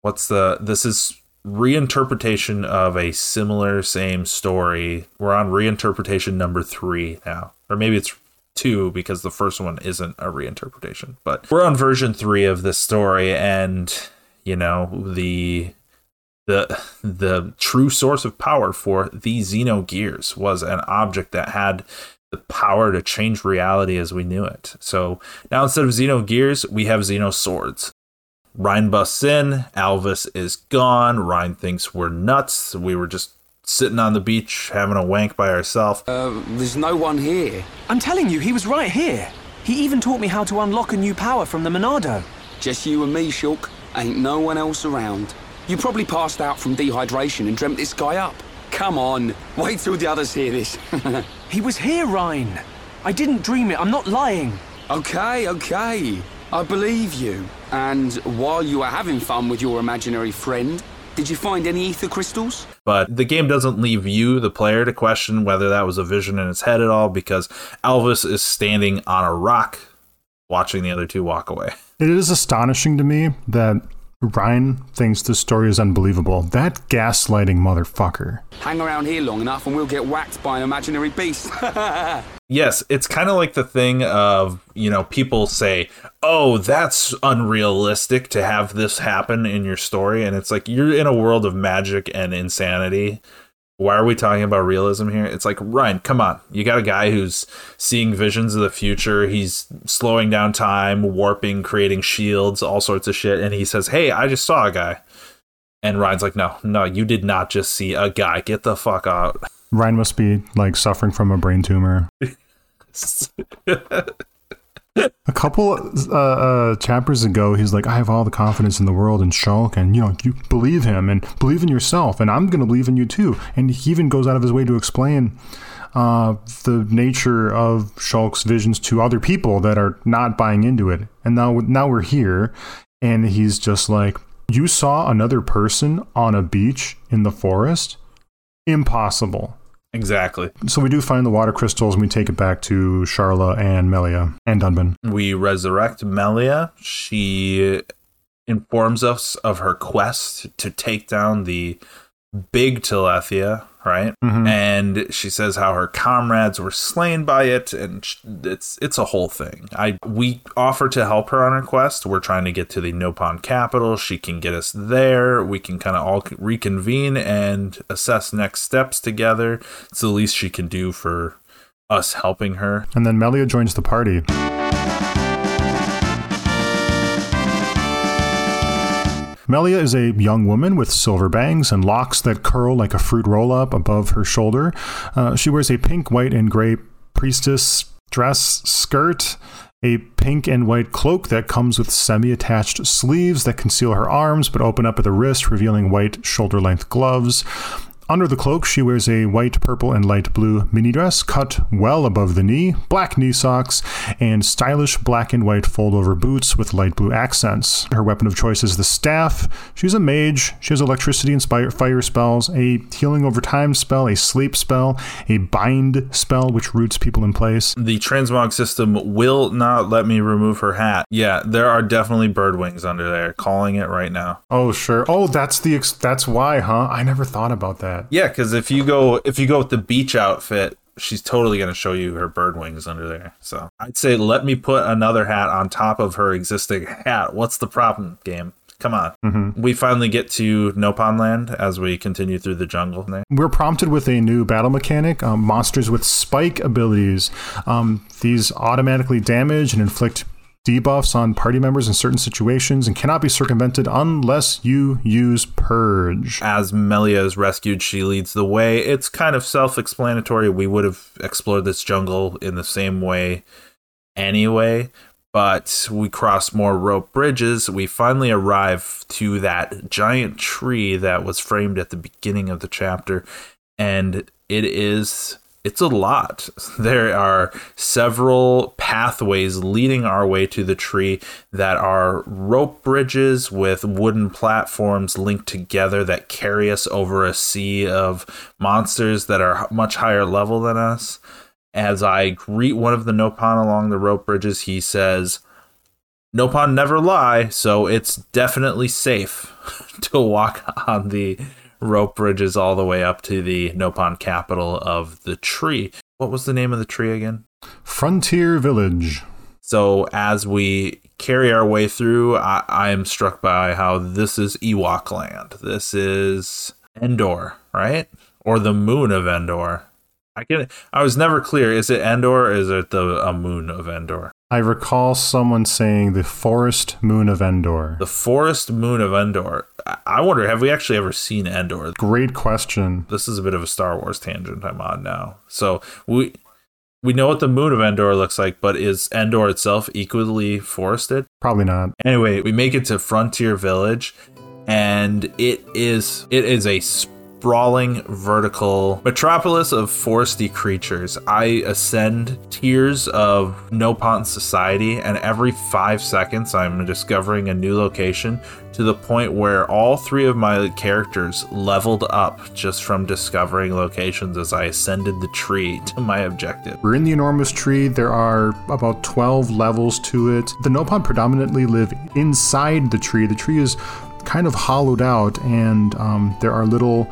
what's the this is reinterpretation of a similar same story. We're on reinterpretation number 3 now. Or maybe it's 2 because the first one isn't a reinterpretation. But we're on version 3 of this story and you know, the the the true source of power for the Xeno gears was an object that had the power to change reality as we knew it. So now instead of Xeno gears, we have Xeno swords. Reyn busts in, Alvis is gone. Reyn thinks we're nuts. We were just sitting on the beach having a wank by ourselves. Uh, there's no one here. I'm telling you, he was right here. He even taught me how to unlock a new power from the Monado. Just you and me, Shulk. Ain't no one else around. You probably passed out from dehydration and dreamt this guy up. Come on, wait till the others hear this. He was here, Reyn. I didn't dream it. I'm not lying. okay, okay. I believe you. And while you were having fun with your imaginary friend, did you find any ether crystals? But the game doesn't leave you, the player, to question whether that was a vision in his head at all because Alvis is standing on a rock watching the other two walk away. It is astonishing to me that Ryan thinks the story is unbelievable. That gaslighting motherfucker. Hang around here long enough and we'll get whacked by an imaginary beast. Yes, it's kind of like the thing of, you know, people say, oh, that's unrealistic to have this happen in your story. And it's like, you're in a world of magic and insanity. Why are we talking about realism here? It's like, Ryan, come on. You got a guy who's seeing visions of the future. He's slowing down time, warping, creating shields, all sorts of shit. And he says, hey, I just saw a guy. And Ryan's like, no, no, you did not just see a guy. Get the fuck out. Ryan must be like suffering from a brain tumor. A couple uh, uh, chapters ago, he's like, I have all the confidence in the world in Shulk, and you know, you believe him and believe in yourself, and I'm going to believe in you too. And he even goes out of his way to explain uh, the nature of Shulk's visions to other people that are not buying into it. And now, now we're here, and he's just like, You saw another person on a beach in the forest? Impossible. Exactly. So we do find the water crystals and we take it back to Sharla and Melia and Dunban. We resurrect Melia. She informs us of her quest to take down the big Telethia, right? Mm-hmm. And she says how her comrades were slain by it, and it's it's a whole thing. I we offer to help her on her quest. We're trying to get to the Nopon capital. She can get us there. We can kind of all reconvene and assess next steps together. It's the least she can do for us helping her. And then Melia joins the party. Melia is a young woman with silver bangs and locks that curl like a fruit roll up above her shoulder. Uh, she wears a pink, white, and gray priestess dress skirt, a pink and white cloak that comes with semi attached sleeves that conceal her arms but open up at the wrist, revealing white shoulder length gloves. Under the cloak, she wears a white, purple, and light blue mini dress cut well above the knee, black knee socks, and stylish black and white fold over boots with light blue accents. Her weapon of choice is the staff. She's a mage. She has electricity and fire spells, a healing over time spell, a sleep spell, a bind spell, which roots people in place. the transmog system will not let me remove her hat. Yeah, there are definitely bird wings under there. Calling it right now. Oh, sure. Oh, that's the ex- that's why, huh? I never thought about that. Yeah, because if you go if you go with the beach outfit, she's totally gonna show you her bird wings under there. So I'd say let me put another hat on top of her existing hat. What's the problem, game? Come on. We finally get to Nopon Land as we continue through the jungle there. We're prompted with a new battle mechanic um, monsters with spike abilities. Um, these automatically damage and inflict debuffs on party members in certain situations and cannot be circumvented unless you use Purge. As Melia is rescued, she leads the way. It's kind of self explanatory. We would have explored this jungle in the same way anyway, but we cross more rope bridges. We finally arrive to that giant tree that was framed at the beginning of the chapter, and it is. It's a lot. There are several pathways leading our way to the tree that are rope bridges with wooden platforms linked together that carry us over a sea of monsters that are much higher level than us. As I greet one of the Nopon along the rope bridges, he says, Nopon never lie, so it's definitely safe to walk on the rope bridges all the way up to the Nopon capital of the tree. What was the name of the tree again? Frontier Village. So as we carry our way through, I, I am struck by how this is Ewok land. This is Endor, right? Or the moon of Endor. I can I was never clear. Is it Endor or is it the a moon of Endor? I recall someone saying the forest moon of Endor. The forest moon of Endor. I- wonder, have we actually ever seen Endor? Great question. This is a bit of a Star Wars tangent I'm on now. So we we know what the moon of Endor looks like, but is Endor itself equally forested? Probably not. Anyway, we make it to Frontier Village, and it is it is a sprawling vertical metropolis of foresty creatures. I ascend tiers of Nopon society, and every five seconds I'm discovering a new location to the point where all three of my characters leveled up just from discovering locations as I ascended the tree to my objective. We're in the enormous tree. There are about 12 levels to it. The Nopon predominantly live inside the tree. The tree is kind of hollowed out, and um, there are little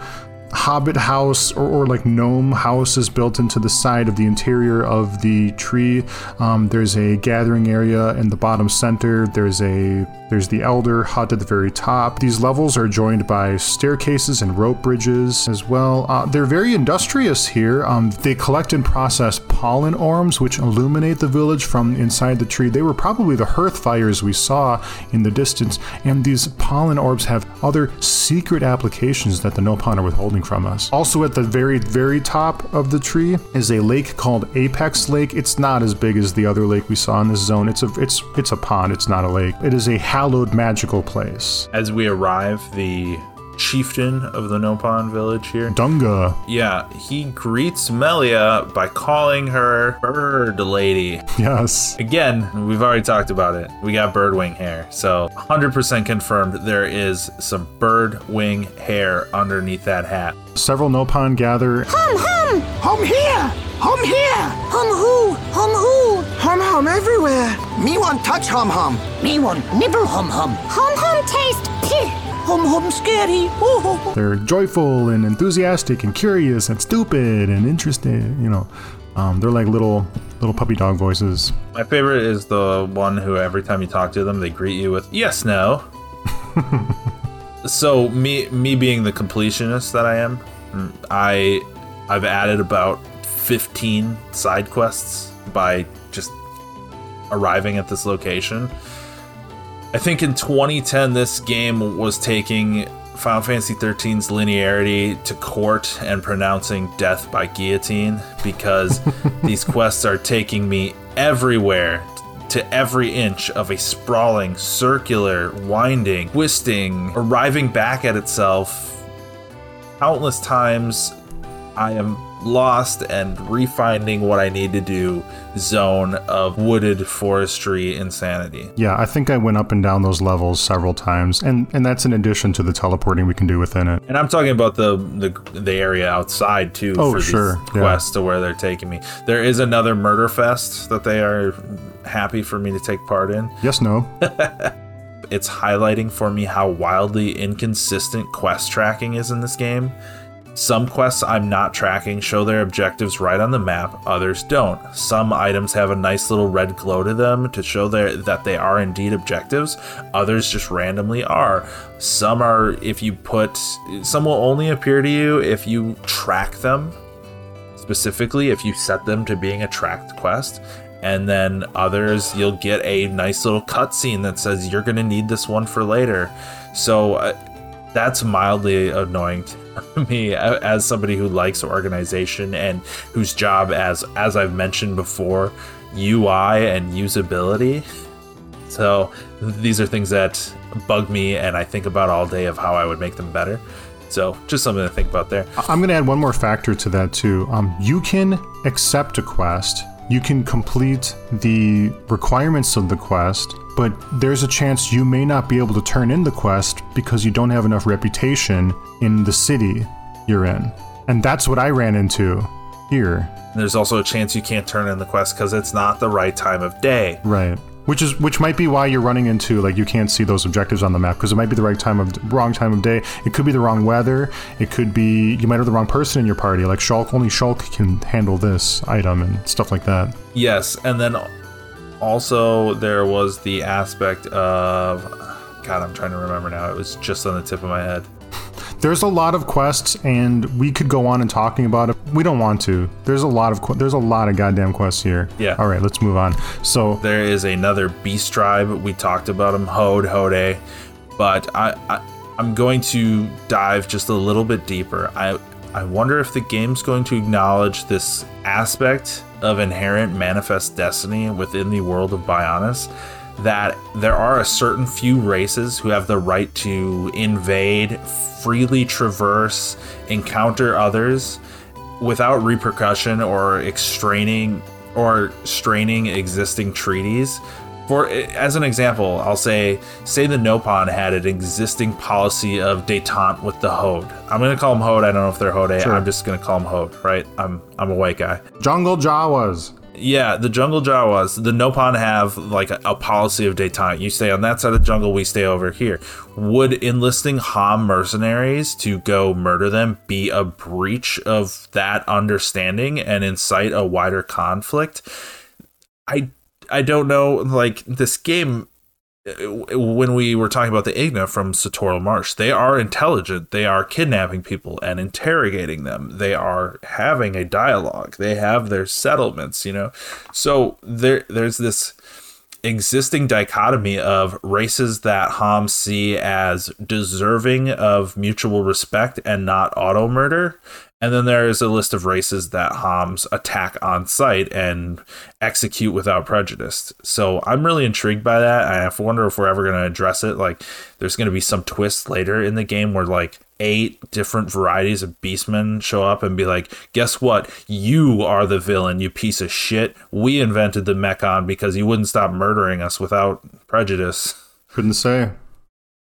hobbit house or, or like gnome houses built into the side of the interior of the tree. Um, there's a gathering area in the bottom center. There's a there's the elder hut at the very top. These levels are joined by staircases and rope bridges as well. Uh, they're very industrious here. Um, they collect and process pollen orbs, which illuminate the village from inside the tree. They were probably the hearth fires we saw in the distance, and these pollen orbs have other secret applications that the Nopon are withholding from us. Also, at the very, very top of the tree is a lake called Apex Lake. It's not as big as the other lake we saw in this zone. It's a it's it's a pond. It's not a lake. It is a hallowed magical place. As we arrive, the chieftain of the Nopon village here. Dunga. Yeah, he greets Melia by calling her Bird Lady. Yes. Again, we've already talked about it. We got bird wing hair. So 100% confirmed there is some bird wing hair underneath that hat. Several Nopon gather. Hum hum! Hum here! Hum here! Hum who? Hum who? Hum hum everywhere! Me want touch hum hum! Me want nibble hum hum! Hum hum taste pih! Hum hum scary! Ooh, hoo, hoo. They're joyful and enthusiastic and curious and stupid and interested. You know, um, they're like little little puppy dog voices. My favorite is the one who every time you talk to them, they greet you with yes, no. so me me being the completionist that I am, mm, I I've added about 15 side quests by just arriving at this location. I think in 2010 this game was taking Final Fantasy 13's linearity to court and pronouncing death by guillotine because these quests are taking me everywhere to every inch of a sprawling, circular, winding, twisting, arriving back at itself countless times. I am lost and refinding what I need to do zone of wooded forestry insanity. Yeah, I think I went up and down those levels several times, and and that's in addition to the teleporting we can do within it. And I'm talking about the the, the area outside too Oh, for sure, yeah. quests to where they're taking me. There is another murder fest that they are happy for me to take part in. Yes, no. It's highlighting for me how wildly inconsistent quest tracking is in this game. Some quests I'm not tracking show their objectives right on the map, others don't. Some items have a nice little red glow to them to show their, that they are indeed objectives, others just randomly are. Some are, if you put, some will only appear to you if you track them specifically, if you set them to being a tracked quest. And then others, you'll get a nice little cutscene that says you're going to need this one for later. So uh, that's mildly annoying to me as somebody who likes organization and whose job as as I've mentioned before UI and usability. So these are things that bug me and I think about all day of how I would make them better. So just something to think about there. I'm going to add one more factor to that too. Um, you can accept a quest, you can complete the requirements of the quest, but there's a chance you may not be able to turn in the quest because you don't have enough reputation in the city you're in. And that's what I ran into here. there's also a chance you can't turn in the quest because it's not the right time of day Right. Which is which might be why you're running into like you can't see those objectives on the map because it might be the right time of wrong time of day. It could be the wrong weather. It could be you might have the wrong person in your party. Like Shulk, only Shulk can handle this item and stuff like that. Yes, and then also there was the aspect of God, I'm trying to remember now. It was just on the tip of my head. There's a lot of quests, and we could go on and talking about it. We don't want to. There's a lot of que- there's a lot of goddamn quests here. Yeah. All right, let's move on. So There is another beast tribe. We talked about them, Hode, Hode, but I, I I'm going to dive just a little bit deeper. I I wonder if the game's going to acknowledge this aspect of inherent manifest destiny within the world of Bionis. That there are a certain few races who have the right to invade, freely traverse, encounter others without repercussion or extraining or straining existing treaties. For as an example, I'll say, say the Nopon had an existing policy of détente with the Hode. I'm gonna call them Hode. I don't know if they're Hode. Sure. I'm just gonna call them Hode, right? I'm I'm a white guy. jungle Jawas. Yeah, the jungle Jawas, the Nopon have like a, a policy of détente. You stay on that side of the jungle, we stay over here. Would enlisting Homs mercenaries to go murder them be a breach of that understanding and incite a wider conflict? I I don't know. Like this game, when we were talking about the Igna from Satorl Marsh, they are intelligent. They are kidnapping people and interrogating them. They are having a dialogue. They have their settlements. You know, so there there's this existing dichotomy of races that Homs see as deserving of mutual respect and not auto murder. And then there is a list of races that Homs attack on sight and execute without prejudice. So I'm really intrigued by that. I have to wonder if we're ever going to address it. Like, there's going to be some twist later in the game where, like, eight different varieties of beastmen show up and be like, guess what? You are the villain, you piece of shit. We invented the Mechon because you wouldn't stop murdering us without prejudice. Couldn't say.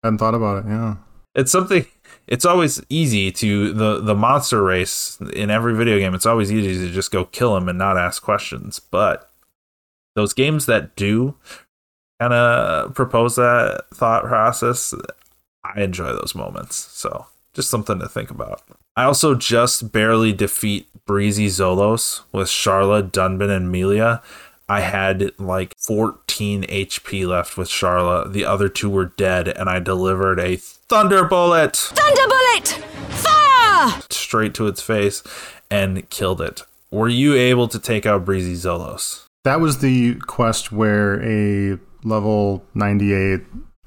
Hadn't thought about it. Yeah. It's something. It's always easy to the the monster race in every video game. It's always easy to just go kill them and not ask questions. But those games that do kind of propose that thought process, I enjoy those moments. So just something to think about. I also just barely defeat Breezy Zolos with Sharla, Dunban, and Melia. I had like 14 HP left with Sharla. The other two were dead, and I delivered a Thunderbullet Thunderbolt! Fire! straight to its face and killed it. Were you able to take out Breezy Zolos? That was the quest where a level 98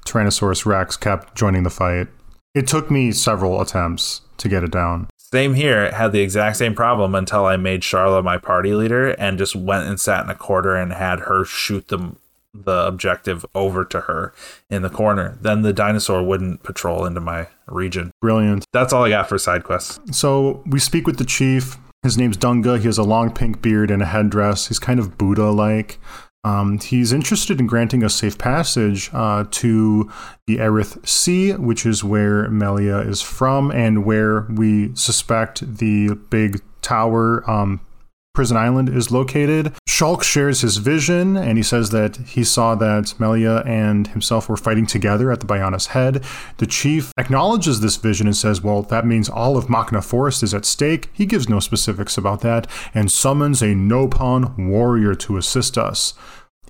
Tyrannosaurus Rex kept joining the fight. It took me several attempts to get it down. Same here. Had the exact same problem until I made Sharla my party leader and just went and sat in a corner and had her shoot the the objective over to her in the corner. Then the dinosaur wouldn't patrol into my region. Brilliant. That's all I got for side quests. So we speak with the chief. His name's Dunga. He has a long pink beard and a headdress. He's kind of Buddha like. Um, he's interested in granting a safe passage uh, to the Eryth Sea, which is where Melia is from and where we suspect the big tower um, prison island is located. Shulk shares his vision, and he says that he saw that Melia and himself were fighting together at the Bionis' head. The chief acknowledges this vision and says, well, that means all of Makna Forest is at stake. He gives no specifics about that, and summons a Nopon warrior to assist us.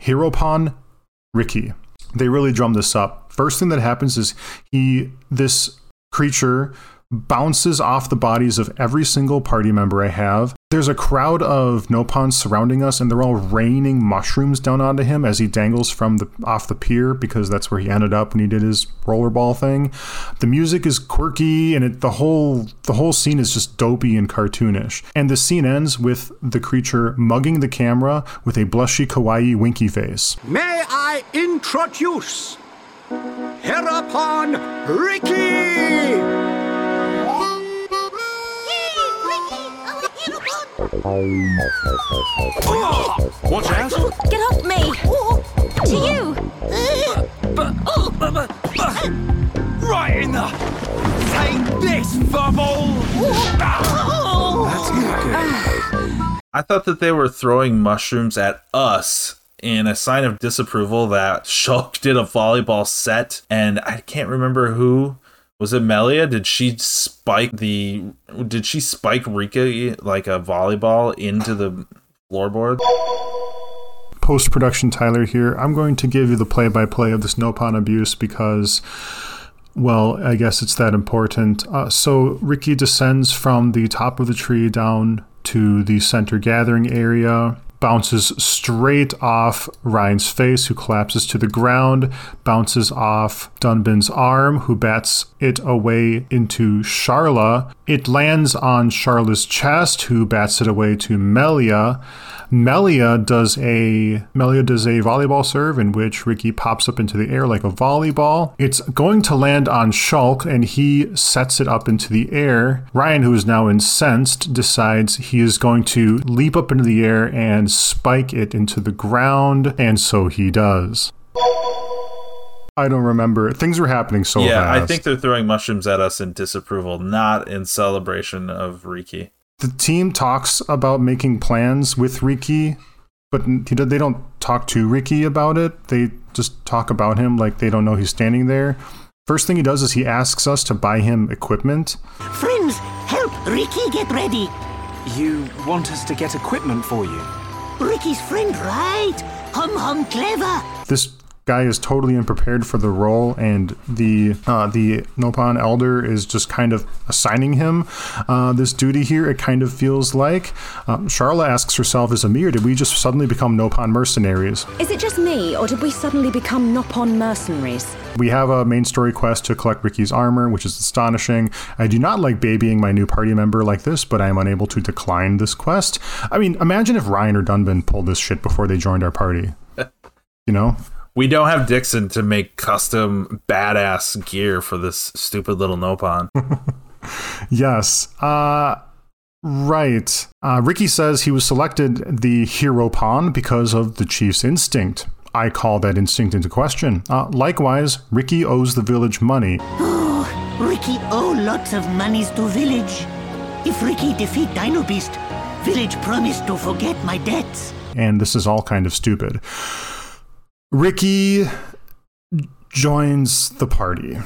Heropon Riki. They really drum this up. First thing that happens is he, this creature, bounces off the bodies of every single party member I have. There's a crowd of Nopons surrounding us, and they're all raining mushrooms down onto him as he dangles from the off the pier because that's where he ended up when he did his rollerball thing. The music is quirky, and it, the whole the whole scene is just dopey and cartoonish. And the scene ends with the creature mugging the camera with a blushy kawaii winky face. May I introduce Heropon Riki! Watch out! Get off me! To you! Right in the. Take this, Fumble! That's not good. I thought that they were throwing mushrooms at us in a sign of disapproval that Shulk did a volleyball set, and I can't remember who. Was it Melia? Did she spike the? Did she spike Riki like a volleyball into the floorboard? post production Tyler here. I'm going to give you the play by play of this Nopon abuse because, well, I guess it's that important. Uh, so Riki descends from the top of the tree down to the center gathering area. Bounces straight off Ryan's face, who collapses to the ground, bounces off Dunban's arm, who bats it away into Sharla. It lands on Sharla's chest, who bats it away to Melia. Melia does a Melia does a volleyball serve in which Riki pops up into the air like a volleyball. It's going to land on Shulk and he sets it up into the air. Ryan, who is now incensed, decides he is going to leap up into the air and spike it into the ground, and so he does. I don't remember. Things were happening so yeah, fast. I think they're throwing mushrooms at us in disapproval, not in celebration of Riki. the team talks about making plans with Riki, but they don't talk to Riki about it. They just talk about him like they don't know he's standing there. First thing he does is he asks us to buy him equipment. Friends, help Riki get ready. You want us to get equipment for you? Riki's friend, right? Hum hum clever. This guy is totally unprepared for the role, and the uh, the Nopon Elder is just kind of assigning him uh, this duty here. It kind of feels like um, Sharla asks herself, "Is Amir, did we just suddenly become Nopon mercenaries?" Is it just me, or did we suddenly become Nopon mercenaries? We have a main story quest to collect Riki's armor, which is astonishing. I do not like babying my new party member like this, but I am unable to decline this quest. I mean, imagine if Ryan or Dunban pulled this shit before they joined our party. You know? We don't have Dixon to make custom badass gear for this stupid little Nopon. Yes. Uh right. Uh Riki says he was selected the Heropon because of the chief's instinct. I call that instinct into question. Uh, likewise, Riki owes the village money. Riki owe lots of monies to village. If Riki defeat Dino Beast, village promise to forget my debts. and this is all kind of stupid. Riki joins the party.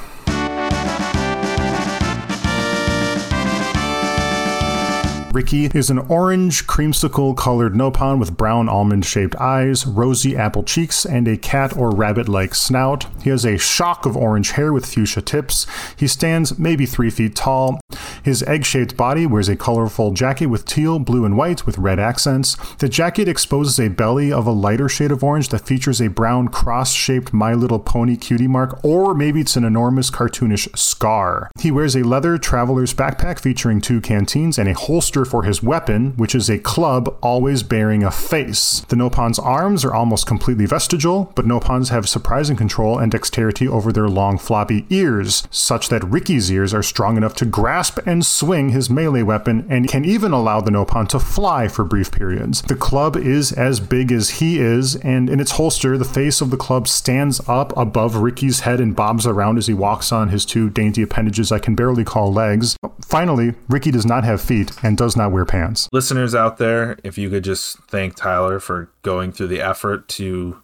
Riki is an orange creamsicle colored Nopon with brown almond shaped eyes, rosy apple cheeks, and a cat or rabbit like snout. He has a shock of orange hair with fuchsia tips. He stands maybe three feet tall. His egg shaped body wears a colorful jacket with teal, blue, and white with red accents. The jacket exposes a belly of a lighter shade of orange that features a brown cross shaped My Little Pony cutie mark, or maybe it's an enormous cartoonish scar. He wears a leather traveler's backpack featuring two canteens and a holster for his weapon, which is a club always bearing a face. The Nopon's arms are almost completely vestigial, but Nopons have surprising control and dexterity over their long floppy ears, such that Riki's ears are strong enough to grasp and swing his melee weapon, and can even allow the Nopon to fly for brief periods. The club is as big as he is, and in its holster, the face of the club stands up above Riki's head and bobs around as he walks on his two dainty appendages I can barely call legs. Finally, Riki does not have feet and does not wear pants. Listeners out there, if you could just thank Tyler for going through the effort to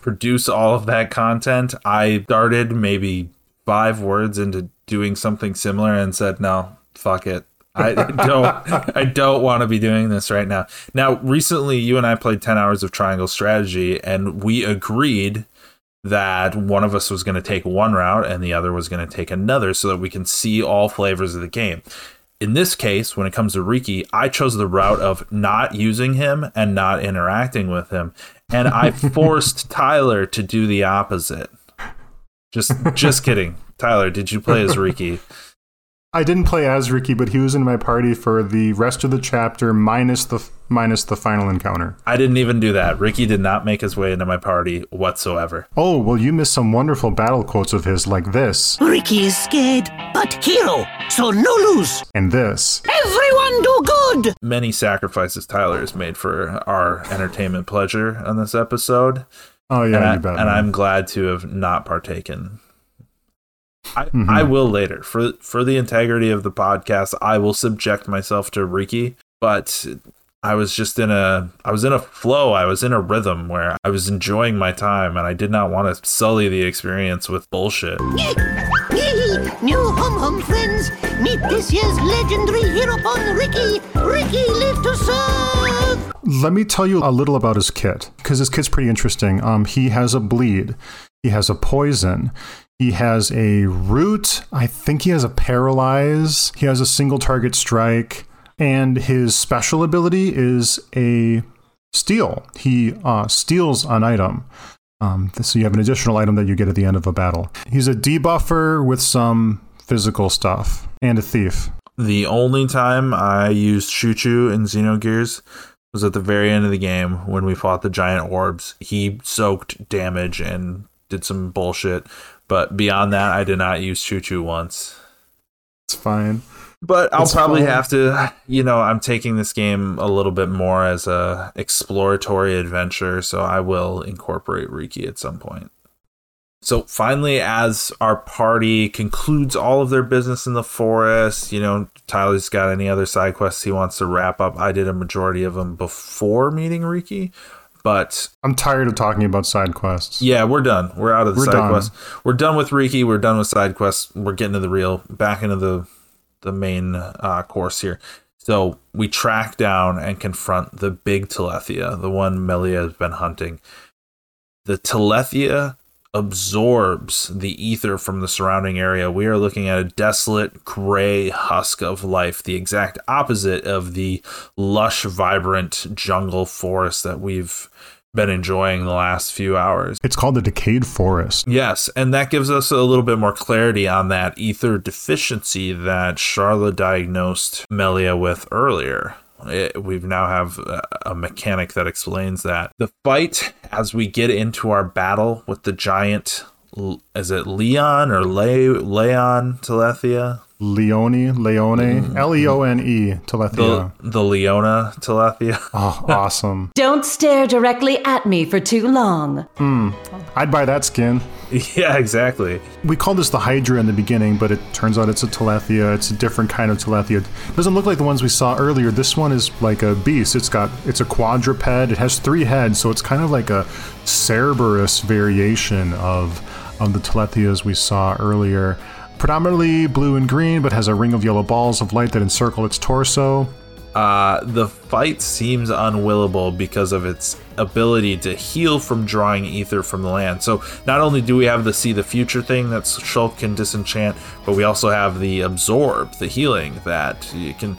produce all of that content. I started maybe five words into doing something similar and said, no, fuck it. I don't I don't want to be doing this right now. Now, recently you and I played 10 hours of triangle strategy and we agreed that one of us was going to take one route and the other was going to take another so that we can see all flavors of the game. In this case, when it comes to Riki, I chose the route of not using him and not interacting with him. And I forced Tyler to do the opposite. Just just kidding. Tyler, did you play as Riki? I didn't play as Riki, but he was in my party for the rest of the chapter minus the minus the final encounter. I didn't even do that. Riki did not make his way into my party whatsoever. Oh, well you missed some wonderful battle quotes of his like this Riki is scared, but hero, so no lose. and this. Everyone do good. Many sacrifices Tyler has made for our entertainment pleasure on this episode. Oh yeah, and, I, bet. And man. I'm glad to have not partaken. I, Mm-hmm. I will later for for the integrity of the podcast. I will subject myself to Riki, but I was just in a I was in a flow. I was in a rhythm where I was enjoying my time, and I did not want to sully the experience with bullshit. New hum hum friends, meet this year's legendary hero pon Riki. Riki live to serve. Let me tell you a little about his kit because his kit's pretty interesting. Um, he has a bleed, he has a poison, he has a root. I think he has a paralyze. He has a single target strike, and his special ability is a steal. He uh, steals an item. Um, so you have an additional item that you get at the end of a battle. He's a debuffer with some physical stuff and a thief. The only time I used Chuchu in Xenogears was at the very end of the game when we fought the giant orbs. He soaked damage and did some bullshit, but beyond that, I did not use Chuchu once. It's fine. But I'll It's probably fine. have to, you know, I'm taking this game a little bit more as a exploratory adventure, so I will incorporate Riki at some point. So finally, as our party concludes all of their business in the forest, you know, Tyler's got any other side quests he wants to wrap up. I did a majority of them before meeting Riki, but I'm tired of talking about side quests. yeah, we're done. We're out of the We're side done. quests. We're done with Riki. We're done with side quests. We're getting to the real, back into the the main uh, course here. So we track down and confront the big Telethia, the one Melia has been hunting. The Telethia absorbs the ether from the surrounding area. We are looking at a desolate gray husk of life, the exact opposite of the lush, vibrant jungle forest that we've been enjoying the last few hours. It's called the Decayed Forest. Yes, and that gives us a little bit more clarity on that ether deficiency that Charlotte diagnosed Melia with earlier. We now have a, a mechanic that explains that. The fight, as we get into our battle with the giant, is it Leon or Le- Leon Telethia? Leone, Leone, L E O N E, The, Telethia. the Leona Telethia? Oh, awesome. Don't stare directly at me for too long. Hmm. I'd buy that skin. yeah, exactly. We called this the Hydra in the beginning, but it turns out it's a Telethia. It's a different kind of Telethia. It doesn't look like the ones we saw earlier. This one is like a beast. It's got it's a quadruped. It has three heads, so it's kind of like a Cerberus variation of of the Telethias we saw earlier. Predominantly blue and green, but has a ring of yellow balls of light that encircle its torso. Uh, the fight seems unwillable because of its ability to heal from drawing ether from the land. So not only do we have the see the future thing that Shulk can disenchant, but we also have the absorb, the healing that you can.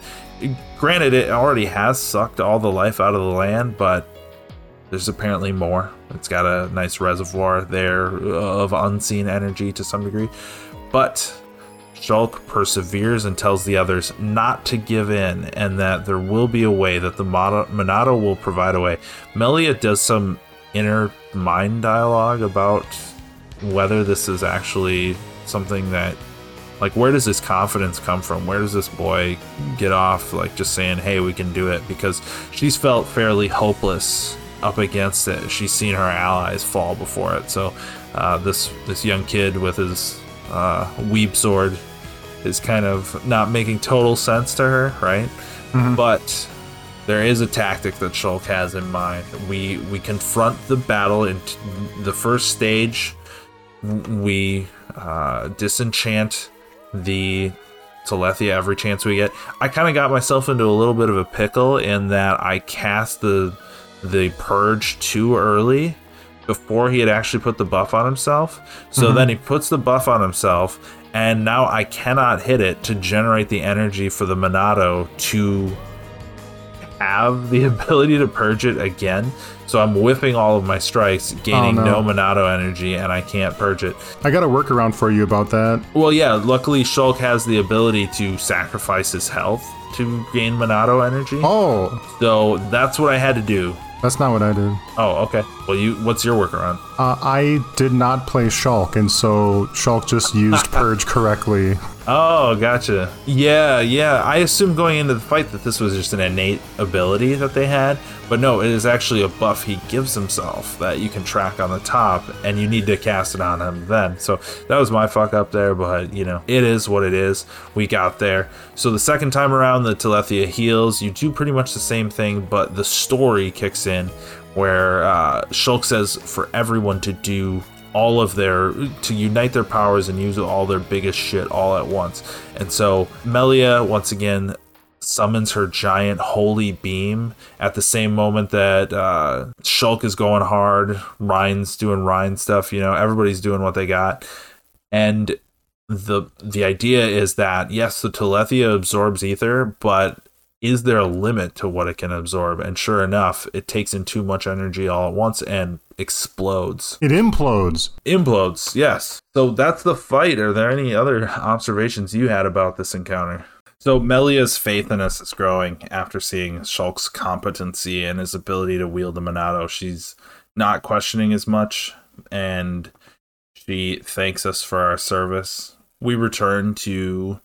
Granted, it already has sucked all the life out of the land, but there's apparently more. It's got a nice reservoir there of unseen energy to some degree, but Shulk perseveres and tells the others not to give in and that there will be a way, that the Monado will provide a way. Melia does some inner mind dialogue about whether this is actually something that Like, where does this confidence come from? Where does this boy get off, like, just saying, hey, we can do it? Because she's felt fairly hopeless up against it. She's seen her allies fall before it. So, uh, this this young kid with his uh, weeb sword is kind of not making total sense to her, right? But there is a tactic that Shulk has in mind. We we confront the battle in t- the first stage. We uh, disenchant the Telethia every chance we get. I kind of got myself into a little bit of a pickle in that I cast the the purge too early before he had actually put the buff on himself. So then he puts the buff on himself, and now I cannot hit it to generate the energy for the Monado to have the ability to purge it again. So I'm whipping all of my strikes, oh, gaining Oh, no. no. Monado energy, and I can't purge it. I got a workaround for you about that. Well, yeah, luckily Shulk has the ability to sacrifice his health to gain Monado energy. Oh, So that's what I had to do. That's not what I did. Oh, okay. Well, you what's your workaround? Uh, I did not play Shulk, and so Shulk just used Purge correctly. Oh, gotcha. Yeah, yeah. I assumed going into the fight that this was just an innate ability that they had, but no, it is actually a buff he gives himself that you can track on the top, and you need to cast it on him then. So that was my fuck up there, but you know, it is what it is. We got there. So the second time around, the Telethia heals. You do pretty much the same thing, but the story kicks in where uh, Shulk says for everyone to do all of their to unite their powers and use all their biggest shit all at once. And so Melia once again summons her giant holy beam at the same moment that uh, Shulk is going hard, Ryan's doing Ryan stuff, you know, everybody's doing what they got. And the the idea is that yes, the Telethia absorbs ether, but is there a limit to what it can absorb? And sure enough, it takes in too much energy all at once and explodes. It implodes. Implodes, yes. So that's the fight. Are there any other observations you had about this encounter? So Melia's faith in us is growing after seeing Shulk's competency and his ability to wield the Monado. She's not questioning as much, and she thanks us for our service. We return to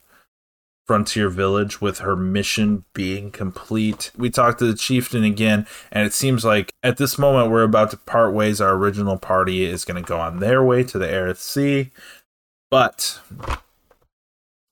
Frontier Village with her mission being complete. We talked to the chieftain again, and it seems like at this moment we're about to part ways. Our original party is going to go on their way to the Eryth Sea, but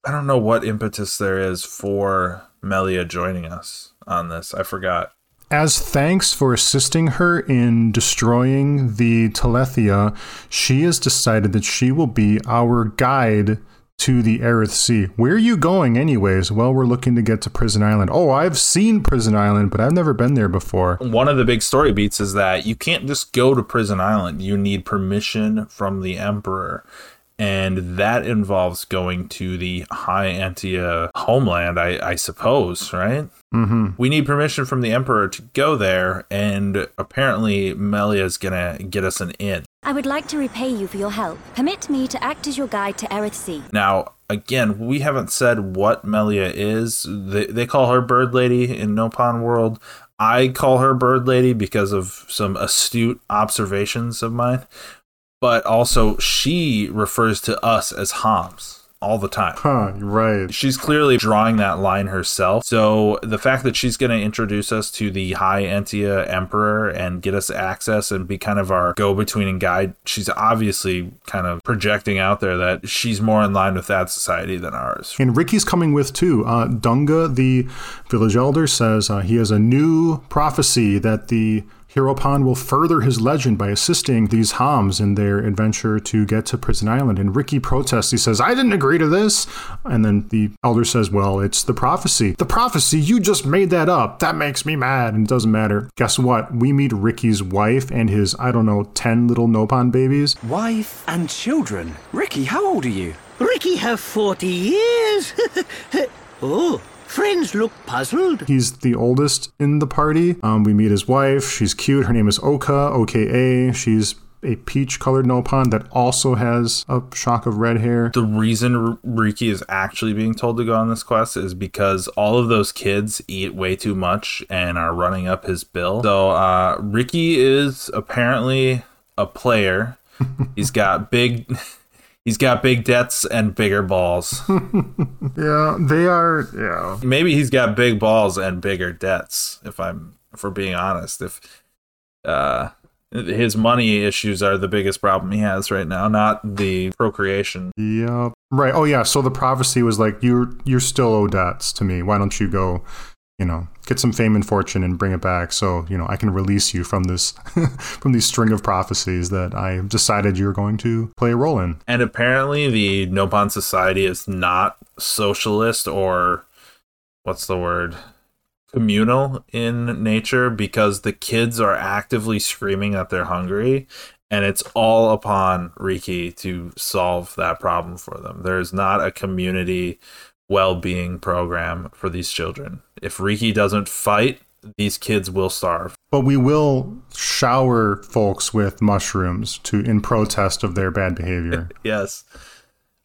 I don't know what impetus there is for Melia joining us on this. I forgot. As thanks for assisting her in destroying the Telethia, she has decided that she will be our guide to the Eryth Sea. Where are you going, anyways? Well, we're looking to get to Prison Island. Oh, I've seen Prison Island, but I've never been there before. One of the big story beats is that you can't just go to Prison Island. You need permission from the Emperor. And that involves going to the High Entia homeland, I, I suppose, right? Mm-hmm. We need permission from the Emperor to go there, and apparently Melia is gonna get us an in. I would like to repay you for your help. Permit me to act as your guide to Eryth Sea. Now, again, we haven't said what Melia is. They, they call her Bird Lady in Nopon World. I call her Bird Lady because of some astute observations of mine. But also, she refers to us as Homs all the time. Huh, right. She's clearly drawing that line herself. So the fact that she's going to introduce us to the High Entia Emperor and get us access and be kind of our go between and guide, she's obviously kind of projecting out there that she's more in line with that society than ours. And Riki's coming with too. Uh, Dunga, the village elder, says uh, he has a new prophecy that the Heropon will further his legend by assisting these Homs in their adventure to get to Prison Island. And Riki protests. He says, I didn't agree to this. And then the elder says, Well, it's the prophecy. The prophecy, you just made that up. That makes me mad. And it doesn't matter. Guess what? We meet Riki's wife and his, I don't know, 10 little Nopon babies. Wife and children. Riki, how old are you? Riki have 40 years. oh, friends look puzzled. He's the oldest in the party. Um, we meet his wife. She's cute. Her name is Oka, OKA. She's a peach colored Nopon that also has a shock of red hair. The reason R- Riki is actually being told to go on this quest is because all of those kids eat way too much and are running up his bill. So uh, Riki is apparently a player. He's got big. He's got big debts and bigger balls. Yeah, they are. Yeah. Maybe he's got big balls and bigger debts. If I'm, if we're being honest, if uh, his money issues are the biggest problem he has right now, not the procreation. Yep. Right. Oh yeah. So the prophecy was like, you're you're still owed debts to me. Why don't you go, you know, get some fame and fortune and bring it back, so you know I can release you from this from these string of prophecies that I decided you're going to play a role in. And apparently, the Nopon society is not socialist or what's the word? Communal in nature because the kids are actively screaming that they're hungry, and it's all upon Riki to solve that problem for them. There's not a community well-being program for these children. If Riki doesn't fight, these kids will starve. But we will shower folks with mushrooms to in protest of their bad behavior. yes.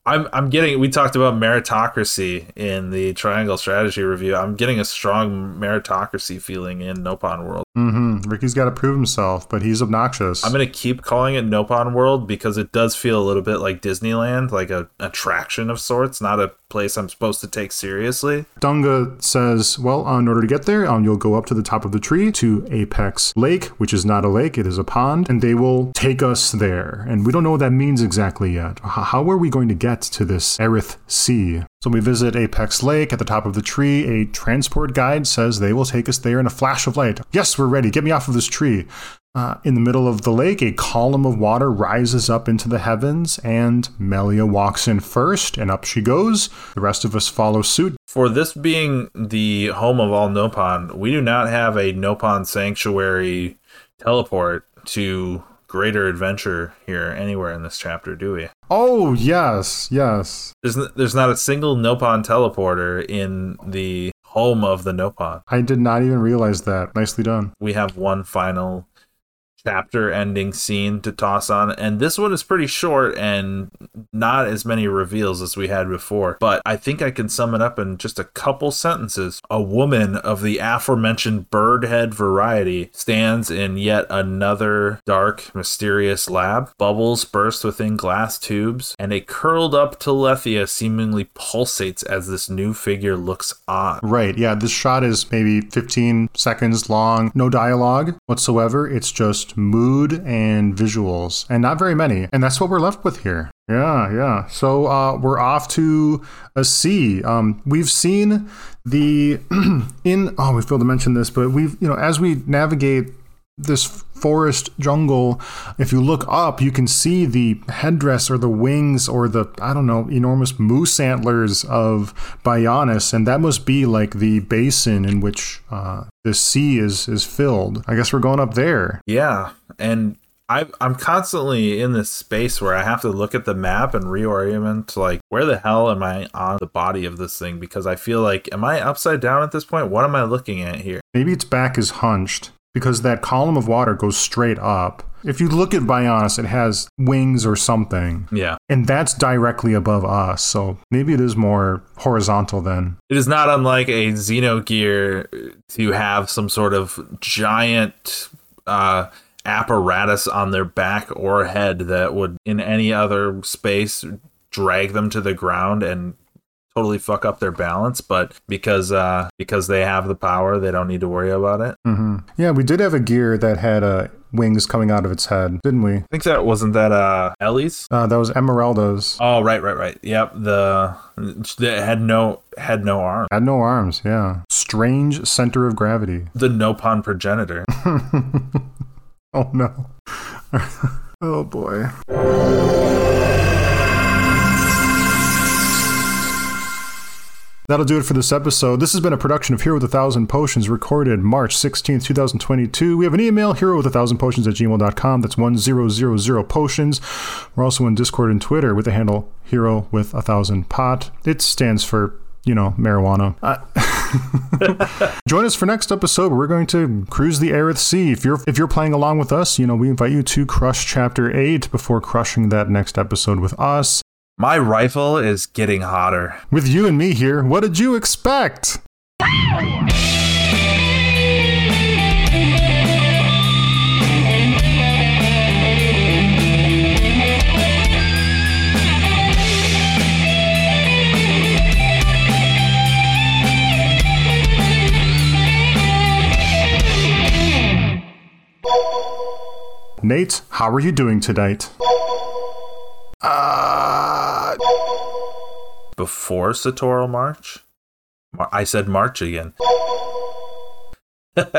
I'm I'm getting we talked about meritocracy in the Triangle Strategy review. I'm getting a strong meritocracy feeling in Nopon World. Hmm Riki's got to prove himself, but he's obnoxious. I'm gonna keep calling it Nopon World because it does feel a little bit like Disneyland, like a attraction of sorts, not a place I'm supposed to take seriously. Dunga says, well, uh, in order to get there, um, you'll go up to the top of the tree to Apex Lake, which is not a lake, it is a pond, and they will take us there. And we don't know what that means exactly yet. How are we going to get to this Eryth Sea? So we visit Apex Lake at the top of the tree. A transport guide says they will take us there in a flash of light. Yes, we're ready. Get me off of this tree. Uh, in the middle of the lake, a column of water rises up into the heavens, and Melia walks in first, and up she goes. The rest of us follow suit. For this being the home of all Nopon, we do not have a Nopon sanctuary teleport to greater adventure here anywhere in this chapter, do we? Oh, yes, yes. There's n- there's not a single Nopon teleporter in the home of the Nopon. I did not even realize that. Nicely done. We have one final chapter ending scene to toss on. And this one is pretty short and not as many reveals as we had before. But i think i can sum it up in just a couple sentences. A woman of the aforementioned bird head variety stands in yet another dark mysterious lab. Bubbles burst within glass tubes and a curled up telethia seemingly pulsates as this new figure looks on. Right, yeah, this shot is maybe 15 seconds long, no dialogue whatsoever. It's just mood and visuals, and not very many. And that's what we're left with here. Yeah, yeah. So uh, we're off to a sea. Um, we've seen the in. Oh, we failed to mention this, but we've you know as we navigate this forest jungle, if you look up, you can see the headdress or the wings or the, I don't know, enormous moose antlers of Bionis, and that must be like the basin in which uh, the sea is, is filled. I guess we're going up there. Yeah, and I, I'm constantly in this space where I have to look at the map and reorient. to, Like, where the hell am I on the body of this thing? Because I feel like, am I upside down at this point? What am I looking at here? Maybe its back is hunched because that column of water goes straight up. If you look at Bionis, it has wings or something. Yeah, And that's directly above us, so maybe it is more horizontal then. it is not unlike a Xenogear to have some sort of giant uh, apparatus on their back or head that would, in any other space, drag them to the ground and totally fuck up their balance. But because uh, because they have the power, they don't need to worry about it. hmm Yeah, we did have a gear that had uh, wings coming out of its head, didn't we? I think that wasn't that uh Elly's. Uh, that was Emeraldo's. Oh right, right, right. Yep. The that had no had no arm. Had no arms, yeah. Strange center of gravity. The Nopon progenitor. Oh no. oh boy. That'll do it for this episode. This has been a production of Hero with a Thousand Potions, recorded March 16th, 2022. We have an email, hero with a thousand potions at gmail.com. That's 1000 potions. We're also on Discord and Twitter with the handle Hero with a Thousand Pot. It stands for, you know, marijuana. Uh, Join us for next episode. We're going to cruise the Eryth Sea. If you're if you're playing along with us, you know we invite you to crush Chapter Eight before crushing that next episode with us. My rifle is getting hotter. With you and me here, what did you expect? Nate, how are you doing tonight? Uh before Satorl March? Mar- I said March again.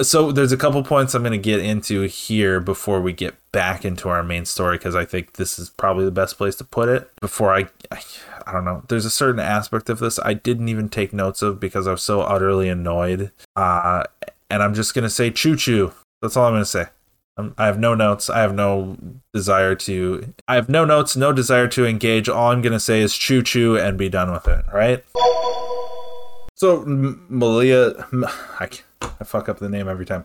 so there's a couple points I'm going to get into here before we get back into our main story because I think this is probably the best place to put it. Before I, I, I don't know. There's a certain aspect of this I didn't even take notes of because I was so utterly annoyed. Uh, and I'm just going to say choo choo. That's all I'm going to say. Um, I have no notes. I have no desire to. I have no notes, no desire to engage. All I'm gonna say is choo choo and be done with it. Right. So M- Malia, M- I, I fuck up the name every time.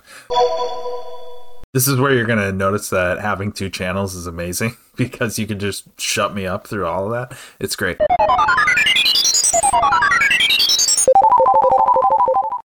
This is where you're gonna notice that having two channels is amazing because you can just shut me up through all of that. It's great.